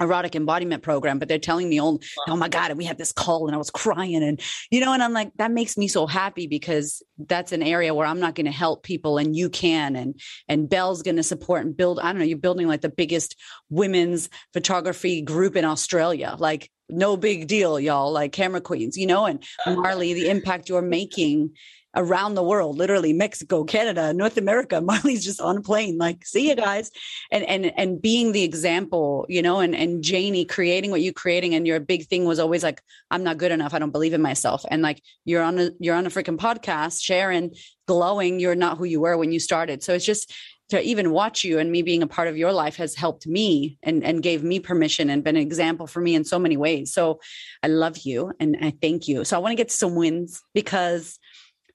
erotic embodiment program, but they're telling me, oh, oh my God, and we had this call and I was crying. And, you know, and I'm like, that makes me so happy because that's an area where I'm not going to help people and you can. And, and Belle's going to support and build, I don't know, you're building like the biggest women's photography group in Australia. Like, no big deal, y'all, like camera queens, you know, and [LAUGHS] Marlee, the impact you're making around the world, literally Mexico, Canada, North America. [LAUGHS] Marlee's just on a plane, like, see you guys. And and and being the example, you know, and and Janie creating what you're creating. And your big thing was always like, I'm not good enough. I don't believe in myself. And like you're on a you're on a freaking podcast, sharing, glowing, you're not who you were when you started. So it's just to even watch you and me being a part of your life has helped me and, and gave me permission and been an example for me in so many ways. So I love you and I thank you. So I want to get some wins because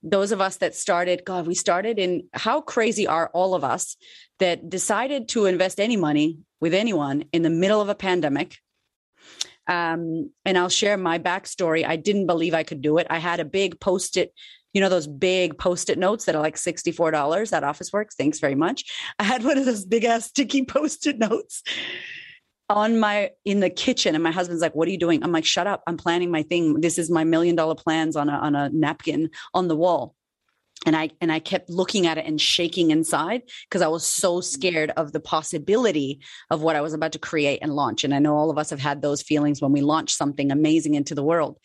those of us that started, God, we started in how crazy are all of us that decided to invest any money with anyone in the middle of a pandemic. Um, and I'll share my backstory. I didn't believe I could do it. I had a big post it, you know, those big post it notes that are like $64 at Officeworks Thanks very much. I had one of those big ass sticky [LAUGHS] post it notes on my in the kitchen and my husband's like what are you doing? I'm like shut up. I'm planning my thing. This is my million dollar plans on a on a napkin on the wall. And i and i kept looking at it and shaking inside because i was so scared of the possibility of what i was about to create and launch. And i know all of us have had those feelings when we launch something amazing into the world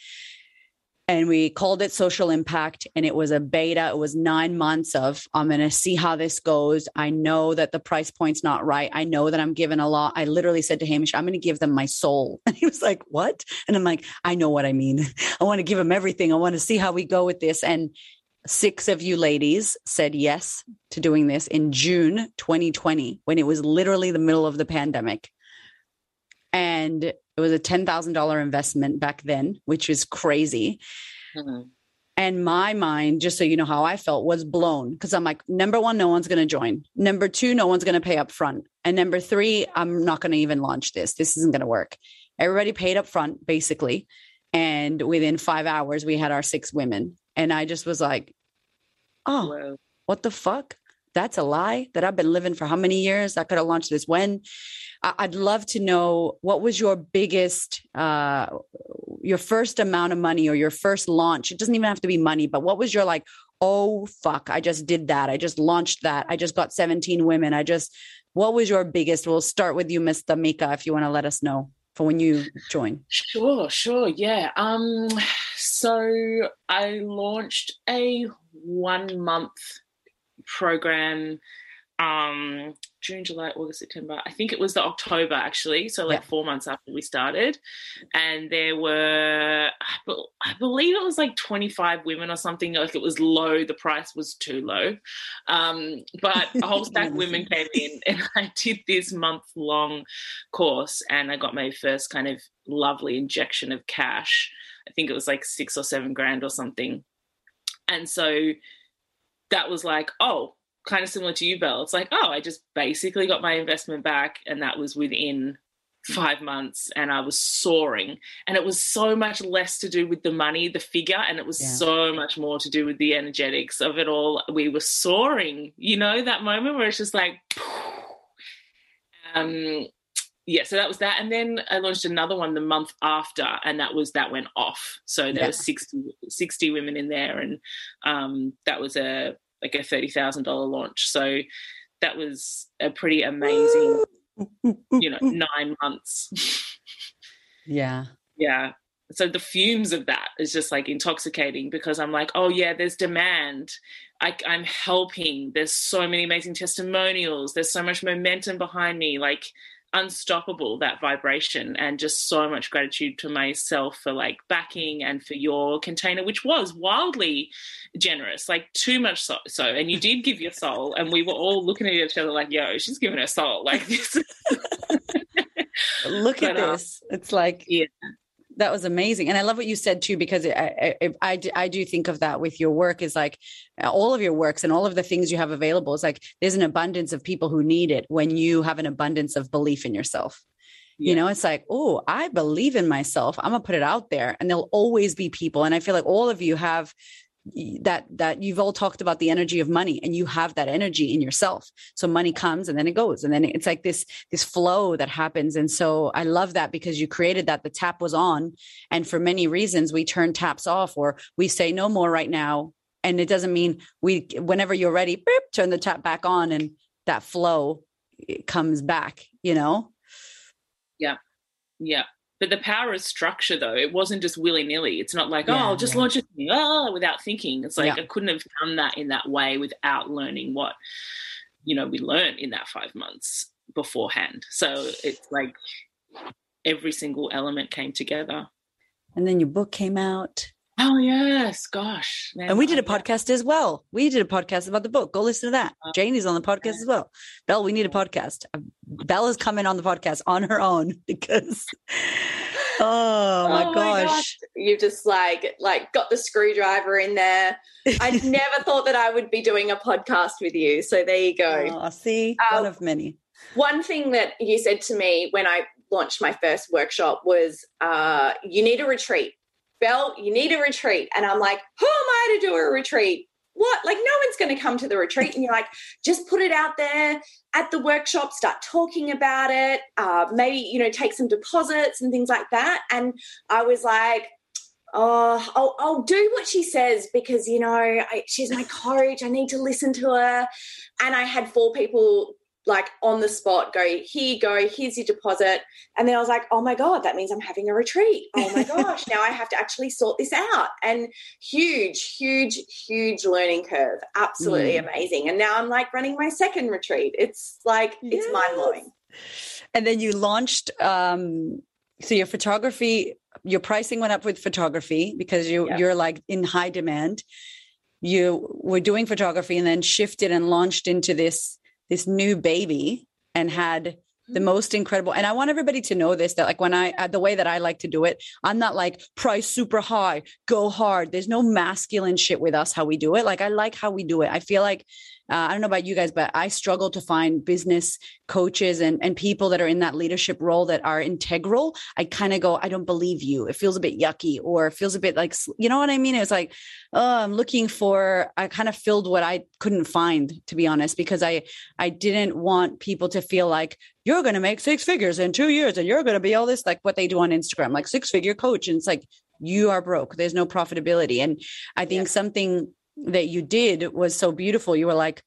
and we called it social impact and it was a beta. It was nine months of i'm going to see how this goes. I know that the price point's not right. I know that i'm given a lot. I literally said to hamish i'm going to give them my soul. [LAUGHS] And he was like what? And i'm like i know what i mean. [LAUGHS] I want to give them everything. I want to see how we go with this. And six of you ladies said yes to doing this in june 2020 when it was literally the middle of the pandemic. And it was a $10,000 investment back then, which was crazy. Mm-hmm. And my mind, just so you know how I felt, was blown because I'm like, number one, no one's going to join. Number two, no one's going to pay up front. And number three, I'm not going to even launch this. This isn't going to work. Everybody paid up front, basically. And within five hours, we had our six women. And I just was like, oh, wow. what the fuck? That's a lie that I've been living for how many years? I could have launched this when. I'd love to know what was your biggest, uh, your first amount of money or your first launch. It doesn't even have to be money, but what was your like, oh, fuck, I just did that. I just launched that. I just got 17 women. I just, what was your biggest? We'll start with you, Miss Tamica, if you want to let us know for when you join. Sure, sure. Yeah. Um, so I launched a one month program um June, July, August, September. I think it was the October actually, so like yeah. four months after we started, and there were, I believe it was like twenty five women or something. Like it was low. The price was too low, um, but a whole stack of women came in, [LAUGHS] and I did this month long course, and I got my first kind of lovely injection of cash. I think it was like six or seven grand or something, and so that was like, oh kind of similar to you, Belle. It's like, oh, I just basically got my investment back, and that was within five months and I was soaring. And it was so much less to do with the money, the figure, and it was yeah. so much more to do with the energetics of it all. We were soaring, you know, that moment where it's just like, [SIGHS] um, yeah, so that was that. And then I launched another one the month after, and that was that went off. So there yeah. was 60, 60 women in there, and um, that was a like a thirty thousand dollar launch. So that was a pretty amazing, [GASPS] you know, nine months. [LAUGHS] yeah. Yeah. So the fumes of that is just like intoxicating because I'm like, oh yeah, there's demand. I, I'm helping. There's so many amazing testimonials. There's so much momentum behind me. Like unstoppable that vibration and just so much gratitude to myself for like backing and for your container which was wildly generous like too much so, so and you did give your [LAUGHS] soul and we were all looking at each other like yo she's giving her soul. Like this [LAUGHS] look at [LAUGHS] uh, this. It's like yeah that was amazing. And i love what you said too because I, I, I, I, do think of that with your work is like uh, all of your works and all of the things you have available is like there's an abundance of people who need it when you have an abundance of belief in yourself. Yeah. you know it's like oh i believe in myself. I'm gonna put it out there. And there'll always be people. And i feel like all of you have that that you've all talked about the energy of money and you have that energy in yourself. So money comes and then it goes and then it's like this this flow that happens. And so i love that because you created that. The tap was on and for many reasons we turn taps off or we say no more right now. And it doesn't mean we whenever you're ready beep, turn the tap back on and that flow comes back you know? Yeah. Yeah but the power of structure, though, it wasn't just willy nilly. It's not like, yeah, oh, I'll just yeah. launch it oh, ah, without thinking. It's like yeah. I couldn't have done that in that way without learning what, you know, we learned in that five months beforehand. So it's like every single element came together. And then your book came out. Oh yes, gosh. Man, and we did a podcast as well. We did a podcast about the book. Go listen to that. Uh, Janie's on the podcast as well. Belle, we need a podcast. Uh, Belle is coming on the podcast on her own [LAUGHS] because oh my, oh gosh. my gosh. You just like like got the screwdriver in there. I [LAUGHS] never thought that I would be doing a podcast with you. So there you go. Oh, see, um, one of many. One thing that you said to me when I launched my first workshop was uh, you need a retreat Belle, you need a retreat. And I'm like, who am I to do a retreat? What? Like, no one's going to come to the retreat. And you're like, just put it out there at the workshop, start talking about it, uh, maybe, you know, take some deposits and things like that. And I was like, oh, I'll, I'll do what she says because, you know, I, she's my coach. I need to listen to her. And I had four people like on the spot go here you go here's your deposit. And then i was like oh my god that means i'm having a retreat. Oh my [LAUGHS] gosh now i have to actually sort this out. And huge huge huge learning curve. Absolutely mm. amazing. And now i'm like running my second retreat. It's like yes. it's mind-blowing. And then you launched um so your photography your pricing went up with photography because you yeah. you're like in high demand. You were doing photography and then shifted and launched into this this new baby and had the mm. most incredible and i want everybody to know this that like when i uh, the way that i like to do it i'm not like price super high go hard there's no masculine shit with us how we do it like i like how we do it i feel like uh, I don't know about you guys, but I struggle to find business coaches and, and people that are in that leadership role that are integral. I kind of go, I don't believe you. It feels a bit yucky or it feels a bit like, you know what I mean? it's like, oh, I'm looking for, I kind of filled what I couldn't find, to be honest, because I, I didn't want people to feel like you're going to make six figures in two years and you're going to be all this, like what they do on Instagram, like six figure coach. And it's like, you are broke. There's no profitability. And I think yeah. something that you did was so beautiful. You were like,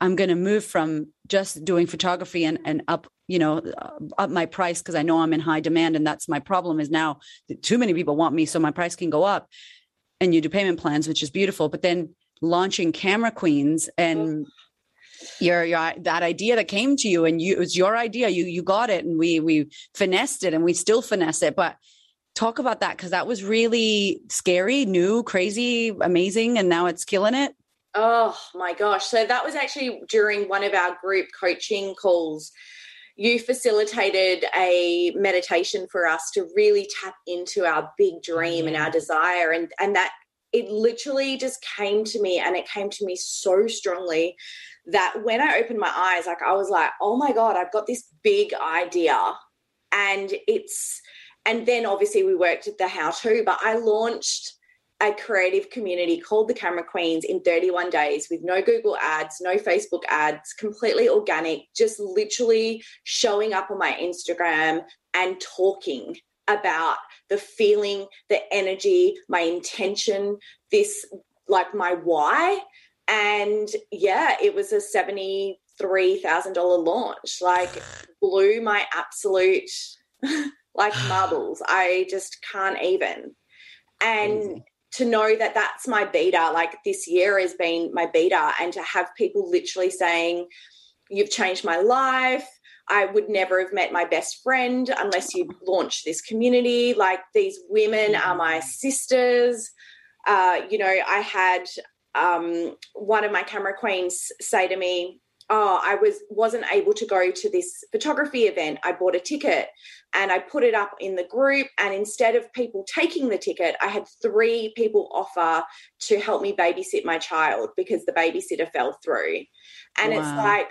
I'm going to move from just doing photography and, and up, you know, uh, up my price because I know I'm in high demand. And that's my problem is now too many people want me. So my price can go up and you do payment plans, which is beautiful. But then launching Camera Queens and your, your that idea that came to you and you, it was your idea. You, you got it and we, we finessed it and we still finesse it. But talk about that because that was really scary, new, crazy, amazing, and now it's killing it. Oh my gosh. So that was actually during one of our group coaching calls. You facilitated a meditation for us to really tap into our big dream and our mm. desire. And, and that it literally just came to me and it came to me so strongly that when I opened my eyes, like I was like, oh my God, I've got this big idea. And it's and then obviously we worked at the how to, but I launched a creative community called the Camera Queens in 31 days with no Google ads, no Facebook ads, completely organic, just literally showing up on my Instagram and talking about the feeling, the energy, my intention, this like my why. And yeah, it was a $73,000 launch, like blew my absolute [LAUGHS] like [SIGHS] marbles. I just can't even. And to know that that's my beta, like this year has been my beta, and to have people literally saying, You've changed my life. I would never have met my best friend unless you launched this community. Like these women are my sisters. Uh, you know, I had um, one of my camera queens say to me, oh i was wasn't able to go to this photography event. I bought a ticket and i put it up in the group. And instead of people taking the ticket i had three people offer to help me babysit my child because the babysitter fell through. And wow. it's like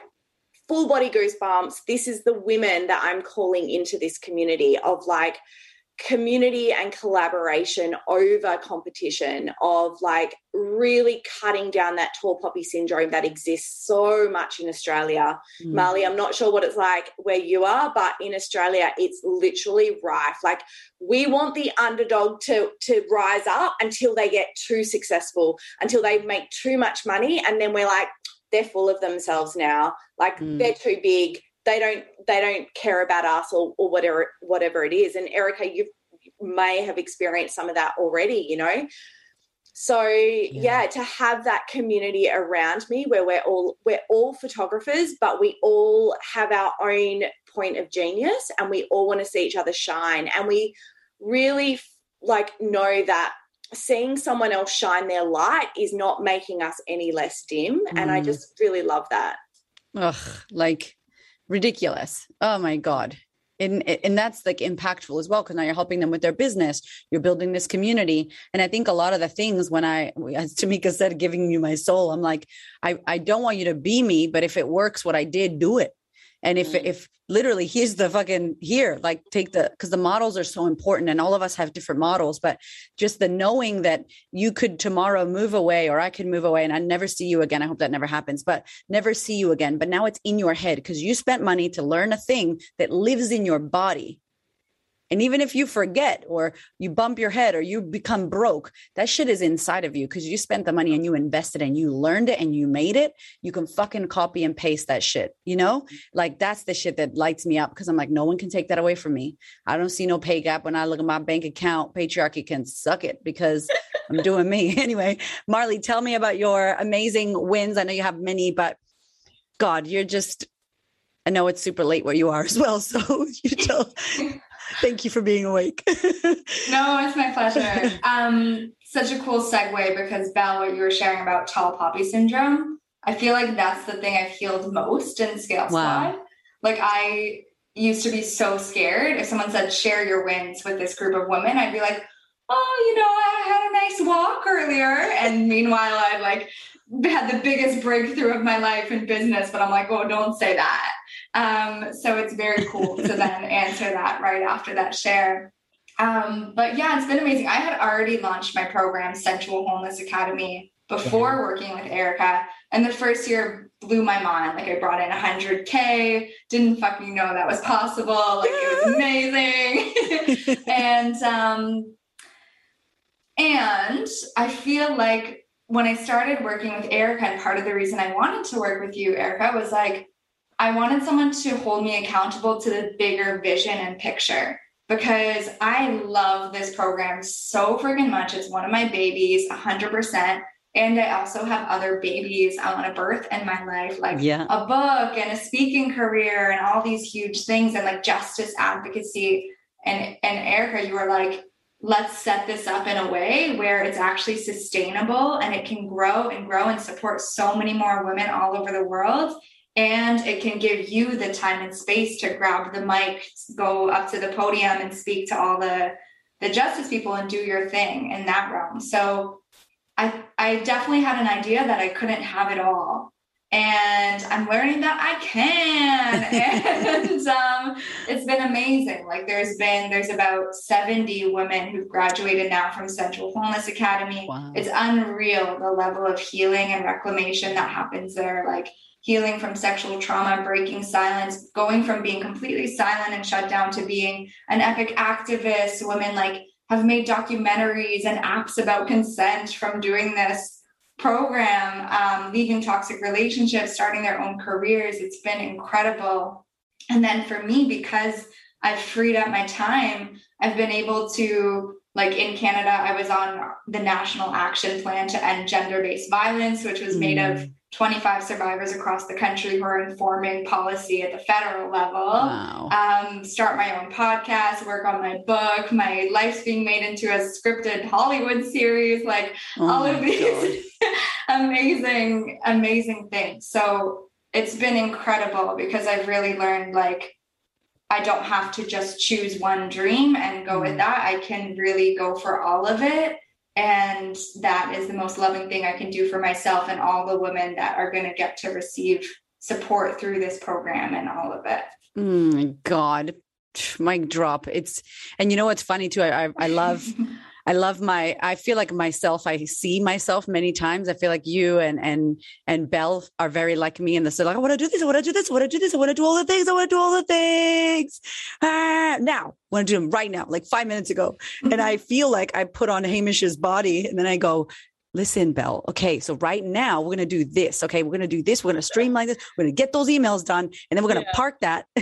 full body goosebumps. This is the women that i'm calling into this community of like community and collaboration over competition of like really cutting down that tall poppy syndrome that exists so much in Australia. Mm. Marlee, I'm not sure what it's like where you are, but in Australia it's literally rife. Like we want the underdog to to rise up until they get too successful, until they make too much money and then we're like they're full of themselves now. Like mm. they're too big they don't they don't care about us or, or whatever whatever it is and erica you may have experienced some of that already you know so yeah. yeah. to have that community around me where we're all we're all photographers but we all have our own point of genius and we all want to see each other shine and we really like know that seeing someone else shine their light is not making us any less dim mm. and i mm. just really love that ugh like ridiculous. Oh my God. And, and that's like impactful as well because now you're helping them with their business you're building this community and i think a lot of the things when i as Tamica said giving you my soul i'm like i, I don't want you to be me but if it works what i did do it and if mm. if literally he's the fucking here, like take the because the models are so important and all of us have different models, but just the knowing that you could tomorrow move away or I could move away and I never see you again. I hope that never happens, but never see you again. But now it's in your head because you spent money to learn a thing that lives in your body And even if you forget or you bump your head or you become broke, that shit is inside of you because you spent the money and you invested and you learned it and you made it. You can fucking copy and paste that shit, you know? Like that's the shit that lights me up because I'm like, no one can take that away from me. I don't see no pay gap when I look at my bank account. Patriarchy can suck it because I'm [LAUGHS] doing me. [LAUGHS] Anyway, Marlee, tell me about your amazing wins. I know you have many, but God, you're just I know it's super late where you are as well. [LAUGHS] So you tell Thank you for being awake. [LAUGHS] no, it's my pleasure. Um, such a cool segue because Val, what you were sharing about tall poppy syndrome, I feel like that's the thing I've healed most in Scale wow. Squad. Like I used to be so scared. If someone said share your wins with this group of women, I'd be like, oh, you know, I had a nice walk earlier. And meanwhile, I'd like had the biggest breakthrough of my life in business, but I'm like, oh, don't say that. Um, so it's very cool to then answer that right after that share. Um, but yeah, it's been amazing. I had already launched my program, Sensual Wholeness Academy, before mm-hmm. working with Erica. And the first year blew my mind. Like I brought in 100K, didn't fucking know that was possible. Like it was amazing. [LAUGHS] and um, and I feel like when I started working with Erica, and part of the reason I wanted to work with you, Erica, was like I wanted someone to hold me accountable to the bigger vision and picture because I love this program so freaking much. It's one of my babies, 100%. And I also have other babies I want to birth in my life, like yeah. a book and a speaking career and all these huge things and like justice advocacy. And and Erica, you were like, let's set this up in a way where it's actually sustainable and it can grow and grow and support so many more women all over the world and it can give you the time and space to grab the mic go up to the podium and speak to all the the justice people and do your thing in that realm. So i i definitely had an idea that i couldn't have it all. And i'm learning that i can. [LAUGHS] And um, it's been amazing. Like there's been there's about 70 women who've graduated now from sensual wholeness academy. Wow. it's unreal the level of healing and reclamation that happens there. Like healing from sexual trauma, breaking silence, going from being completely silent and shut down to being an epic activist. Women like have made documentaries and apps about consent from doing this program, um, leaving toxic relationships, starting their own careers. It's been incredible. And then for me, because I've freed up my time, I've been able to like in Canada, I was on the National Action Plan to End Gender Based Violence, which was made of mm. 25 survivors across the country who are informing policy at the federal level. Wow. Um, start my own podcast, work on my book. My life's being made into a scripted Hollywood series, like oh all of these [LAUGHS] amazing, amazing things. So it's been incredible because I've really learned like I don't have to just choose one dream and go with mm. that. I can really go for all of it and that is the most loving thing I can do for myself and all the women that are going to get to receive support through this program and all of it. Mm, God, mic drop. It's, and you know what's funny too? I, I, I love. [LAUGHS] I love my I feel like myself I see myself many times. I feel like you and and and Belle are very like me in the so like I want to do this, I want to do this, I want to do this, I want to do all the things, I want to do all the things. Ah, now, I want to do them right now, like five minutes ago. Mm-hmm. And I feel like I put on Hamish's body and then I go, listen, Belle, Okay, so right now we're going to do this. Okay, we're going to do this. We're going to streamline this. We're going to get those emails done, and then we're going to yeah. park that. [LAUGHS]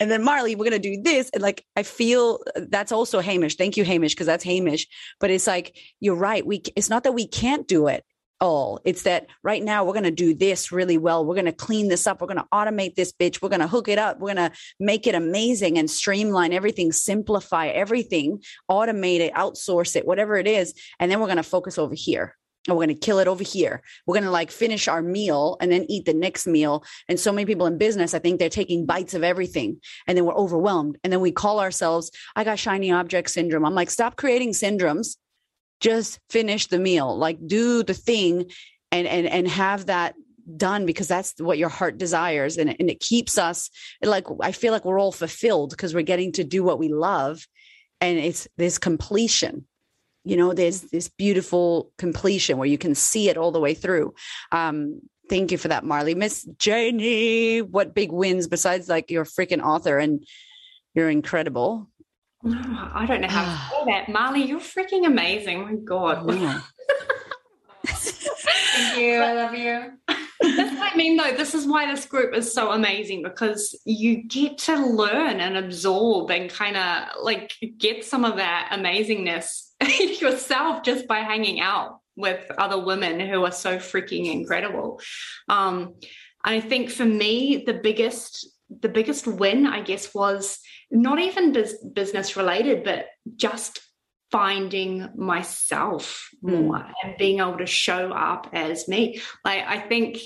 and then Marlee, we're going to do this. And like, I feel uh, that's also Hamish. Thank you, Hamish, because that's Hamish. But it's like you're right. We it's not that we can't do it all. It's that right now we're going to do this really well. We're going to clean this up. We're going to automate this bitch. We're going to hook it up. We're going to make it amazing and streamline everything, simplify everything, automate it, outsource it, whatever it is. And then we're going to focus over here. And we're going to kill it over here. We're going to like finish our meal and then eat the next meal. And so many people in business, I think they're taking bites of everything and then we're overwhelmed. And then we call ourselves, I got shiny object syndrome. I'm like, stop creating syndromes just finish the meal like do the thing and and and have that done because that's what your heart desires and, and it keeps us like i feel like we're all fulfilled because we're getting to do what we love and it's this completion. You know there's this beautiful completion where you can see it all the way through. Um thank you for that marlee. Miss janie what big wins besides like you're a freaking author and you're incredible Oh, I don't know how to say that. Marlee, you're freaking amazing. My God. [LAUGHS] Thank you. I love you. That's what I mean, though. This is why this group is so amazing because you get to learn and absorb and kind of like get some of that amazingness [LAUGHS] yourself just by hanging out with other women who are so freaking incredible. Um, I think for me, the biggest the biggest win, I guess, was not even business related, but just finding myself more mm. and being able to show up as me. Like I think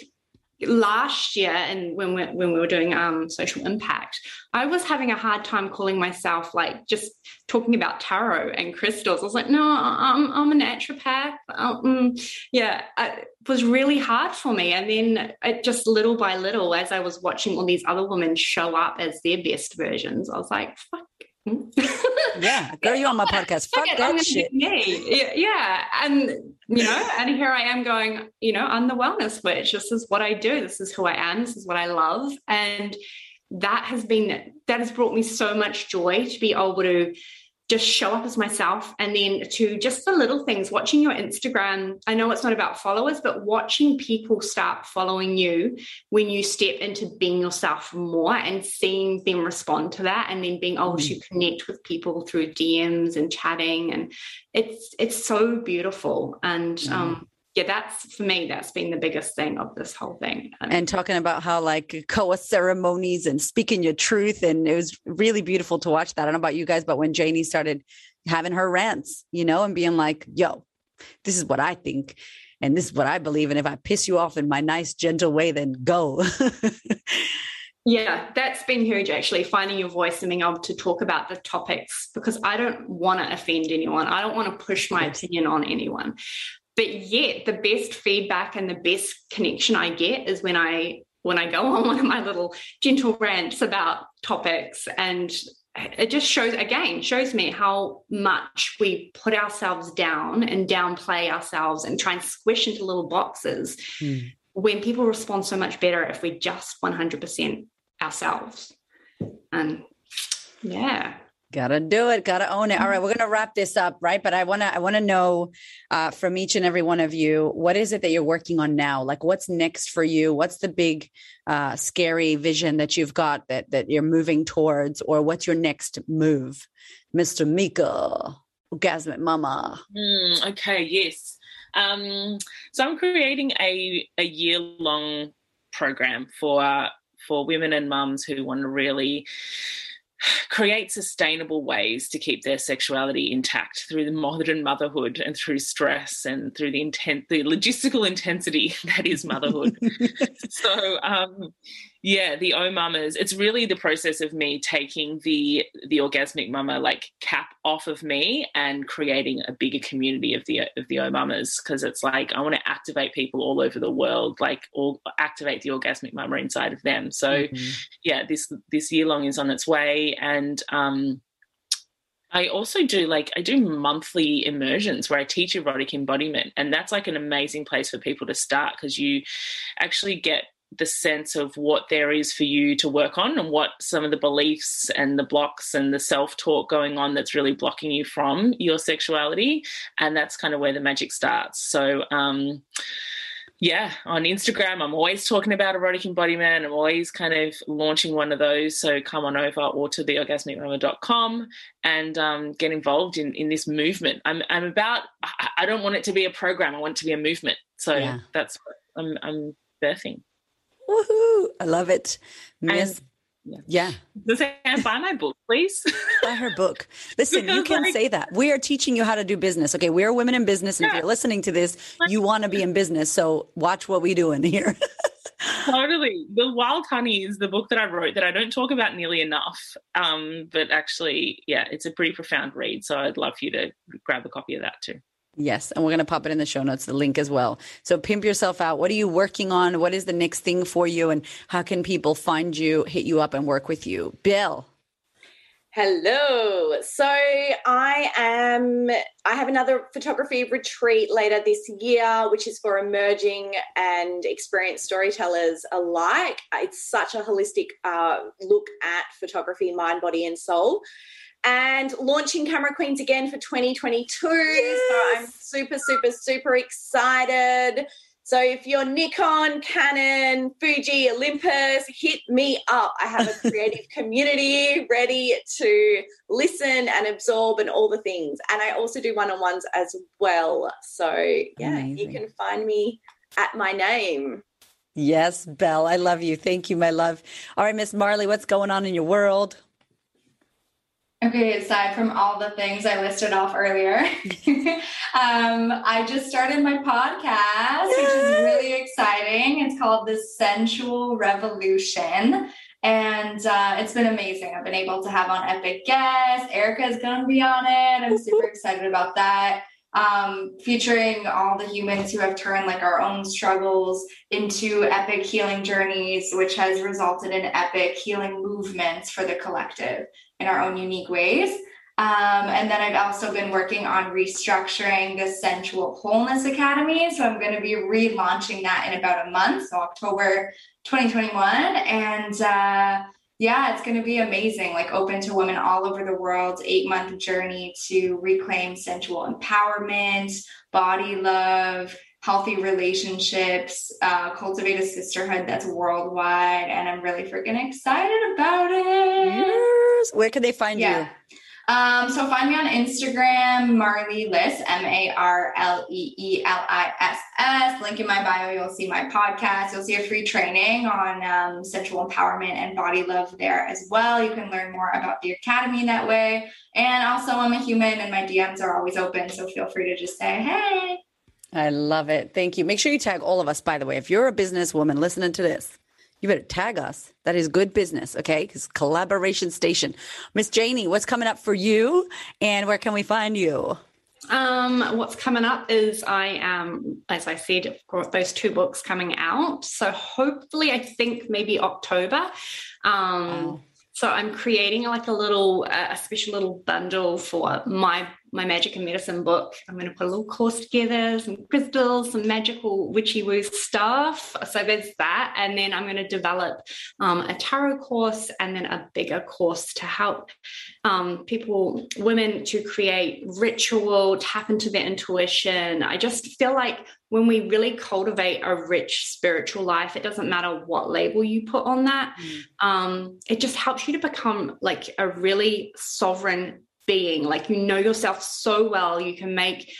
last year and when we, when we were doing um, social impact i was having a hard time calling myself like just talking about tarot and crystals i was like no i'm, I'm a naturopath um, yeah it was really hard for me and then it just little by little as i was watching all these other women show up as their best versions i was like fuck yeah, girl, you on my podcast. [LAUGHS] Fuck, Fuck that shit. Me. Yeah, and you know, and here I am going. You know, I'm the wellness witch. This is what I do. This is who I am. This is what I love, and that has been that has brought me so much joy to be able to just show up as myself and then to just the little things watching your instagram i know it's not about followers but watching people start following you when you step into being yourself more and seeing them respond to that and then being able mm. to connect with people through dms and chatting and it's it's so beautiful and mm. um yeah, that's for me, that's been the biggest thing of this whole thing. And, and talking about how like cacao ceremonies and speaking your truth. And it was really beautiful to watch that. I don't know about you guys, but when Janie started having her rants, you know, and being like, yo, this is what I think. And this is what I believe. And if I piss you off in my nice, gentle way, then go. Yeah, that's been huge actually, finding your voice and being able to talk about the topics because I don't want to offend anyone. I don't want to push my opinion on anyone but yet the best feedback and the best connection I get is when I when I go [LAUGHS] on one of my little gentle rants about topics. And it just shows again shows me how much we put ourselves down and downplay ourselves and try and squish into little boxes mm. when people respond so much better if we just 100% ourselves. And yeah Gotta do it. Gotta own it. All right, we're gonna wrap this up, right? But I wanna, I wanna know uh, from each and every one of you, what is it that you're working on now? Like, what's next for you? What's the big, uh, scary vision that you've got that that you're moving towards, or what's your next move, Miss Tamica, Orgasmic Mama? Mm, okay. Yes. Um, so I'm creating a a year long program for uh, for women and mums who want to really create sustainable ways to keep their sexuality intact through the modern motherhood and through stress and through the intent the logistical [LAUGHS] intensity that is motherhood. [LAUGHS] So um, yeah the o mamas. It's really the process of me taking the the orgasmic mama like cap off of me and creating a bigger community of the of the o mamas because it's like i want to activate people all over the world like or activate the orgasmic mama inside of them. So mm-hmm. yeah this this year long is on its way and um I also do like I do monthly immersions where I teach erotic embodiment and that's like an amazing place for people to start because you actually get the sense of what there is for you to work on and what some of the beliefs and the blocks and the self talk going on that's really blocking you from your sexuality. And that's kind of where the magic starts. So, um, yeah, on Instagram, I'm always talking about erotic embodiment. I'm always kind of launching one of those. So come on over or to theorgasmicmama.com and um, get involved in, in this movement. I'm, I'm about, I don't want it to be a program. I want it to be a movement. So yeah. that's what I'm, I'm birthing. Woohoo! I love it. Miss yeah. Does Anne [LAUGHS] buy my book, please? buy her book. Listen, you [LAUGHS] can like, say that. We are teaching you how to do business. Okay, we're women in business. And yeah. if you're listening to this, you want to be in business. So watch what we do in here. [LAUGHS] totally. The Wild Honey is the book that I wrote that I don't talk about nearly enough. Um, but actually, yeah, it's a pretty profound read. So I'd love for you to grab a copy of that too. Yes. And we're going to pop it in the show notes, the link as well. So pimp yourself out. What are you working on? What is the next thing for you? And how can people find you, hit you up, and work with you? Belle. Hello. So I am I have another photography retreat later this year which is for emerging and experienced storytellers alike. It's such a holistic uh, look at photography, mind, body and soul. And launching Camera Queens again for 2022. Yes. So I'm super, super, super excited. So if you're Nikon, Canon, Fuji, Olympus, hit me up. I have a [LAUGHS] creative community ready to listen and absorb and all the things. And I also do one on ones as well. So yeah, Amazing. you can find me at my name. Yes, Belle, I love you. Thank you, my love. All right, Miss Marlee, what's going on in your world? Okay, aside from all the things I listed off earlier, [LAUGHS] um, I just started my podcast, Yay! which is really exciting. It's called The Sensual Revolution. And uh, it's been amazing. I've been able to have on epic guests. Erica is going to be on it. I'm super excited about that. Um, featuring all the humans who have turned like our own struggles into epic healing journeys, which has resulted in epic healing movements for the collective in our own unique ways. Um, and then I've also been working on restructuring the Sensual Wholeness Academy. So I'm going to be relaunching that in about a month, so October 2021. And uh, yeah, it's going to be amazing, like open to women all over the world, eight month journey to reclaim sensual empowerment, body love, healthy relationships, uh, cultivate a sisterhood that's worldwide. And I'm really freaking excited about it. Yes. Where can they find yeah. you? Um, so find me on Instagram, Marlee Liss, M A R L E E L I S S. Link in my bio. You'll see my podcast. You'll see a free training on um, sensual empowerment and body love there as well. You can learn more about the academy that way. And also, I'm a human, and my DMs are always open. So feel free to just say, "Hey." I love it. Thank you. Make sure you tag all of us, by the way. If you're a businesswoman listening to this, you better tag us. That is good business, okay? Because collaboration station. Miss Janie, what's coming up for you and where can we find you? Um, what's coming up is I am, as I said, of course, those two books coming out. So hopefully, I think maybe October. Um, wow. So I'm creating like a little, uh, a special little bundle for my my magic and medicine book. I'm going to put a little course together, some crystals, some magical witchy woo stuff. So there's that. And then I'm going to develop um, a tarot course and then a bigger course to help um, people, women, to create ritual, tap into their intuition. I just feel like when we really cultivate a rich spiritual life, it doesn't matter what label you put on that. Mm. Um, it just helps you to become like a really sovereign being like you know yourself so well you can make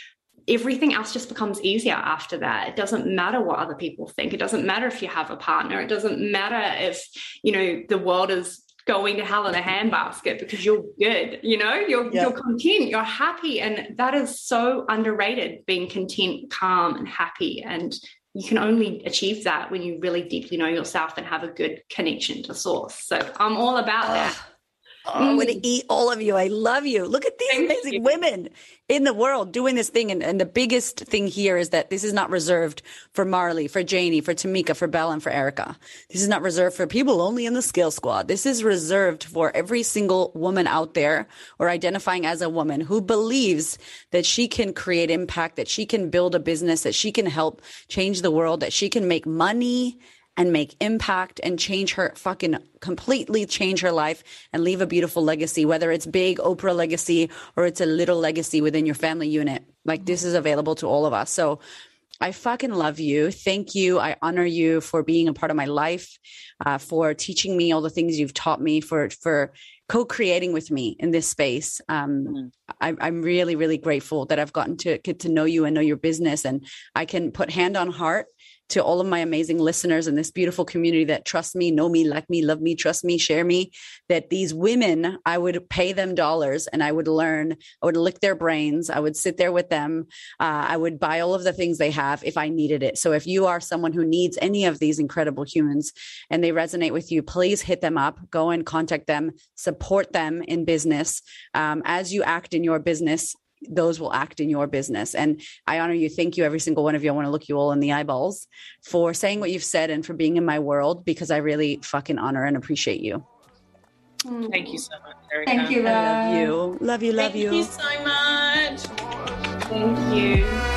everything else just becomes easier after that. It doesn't matter what other people think. It doesn't matter if you have a partner. It doesn't matter if you know the world is going to hell in a handbasket because you're good you know? You're yeah. you're content. You're happy. And that is so underrated being content calm and happy. And you can only achieve that when you really deeply know yourself and have a good connection to source. So i'm all about that ah. Oh, I'm going to mm. eat all of you. I love you. Look at these Thank amazing you. women in the world doing this thing. And, and, the biggest thing here is that this is not reserved for Marlee, for Janie, for Tamica, for Belle, and for Erica. This is not reserved for people only in the Scale Squad. This is reserved for every single woman out there or identifying as a woman who believes that she can create impact, that she can build a business, that she can help change the world, that she can make money and make impact and change her fucking completely change her life and leave a beautiful legacy, whether it's big Oprah legacy or it's a little legacy within your family unit. Like this is available to all of us. So I fucking love you. Thank you. I honor you for being a part of my life, uh, for teaching me all the things you've taught me, for for co-creating with me in this space. Um, mm-hmm. I, I'm really, really grateful that I've gotten to get to know you and know your business, and I can put hand on heart to all of my amazing listeners in this beautiful community that trust me, know me, like me, love me, trust me, share me, that these women, I would pay them dollars and I would learn, I would lick their brains, I would sit there with them, uh, I would buy all of the things they have if I needed it. So if you are someone who needs any of these incredible humans and they resonate with you, please hit them up, go and contact them, support them in business. Um, as you act in your business, those will act in your business. And I honor you. Thank you, every single one of you. I want to look you all in the eyeballs for saying what you've said and for being in my world because I really fucking honor and appreciate you. Thank you so much, Erica. Thank you, love. I love you. Love you, love Thank you. Thank you so much. Thank you.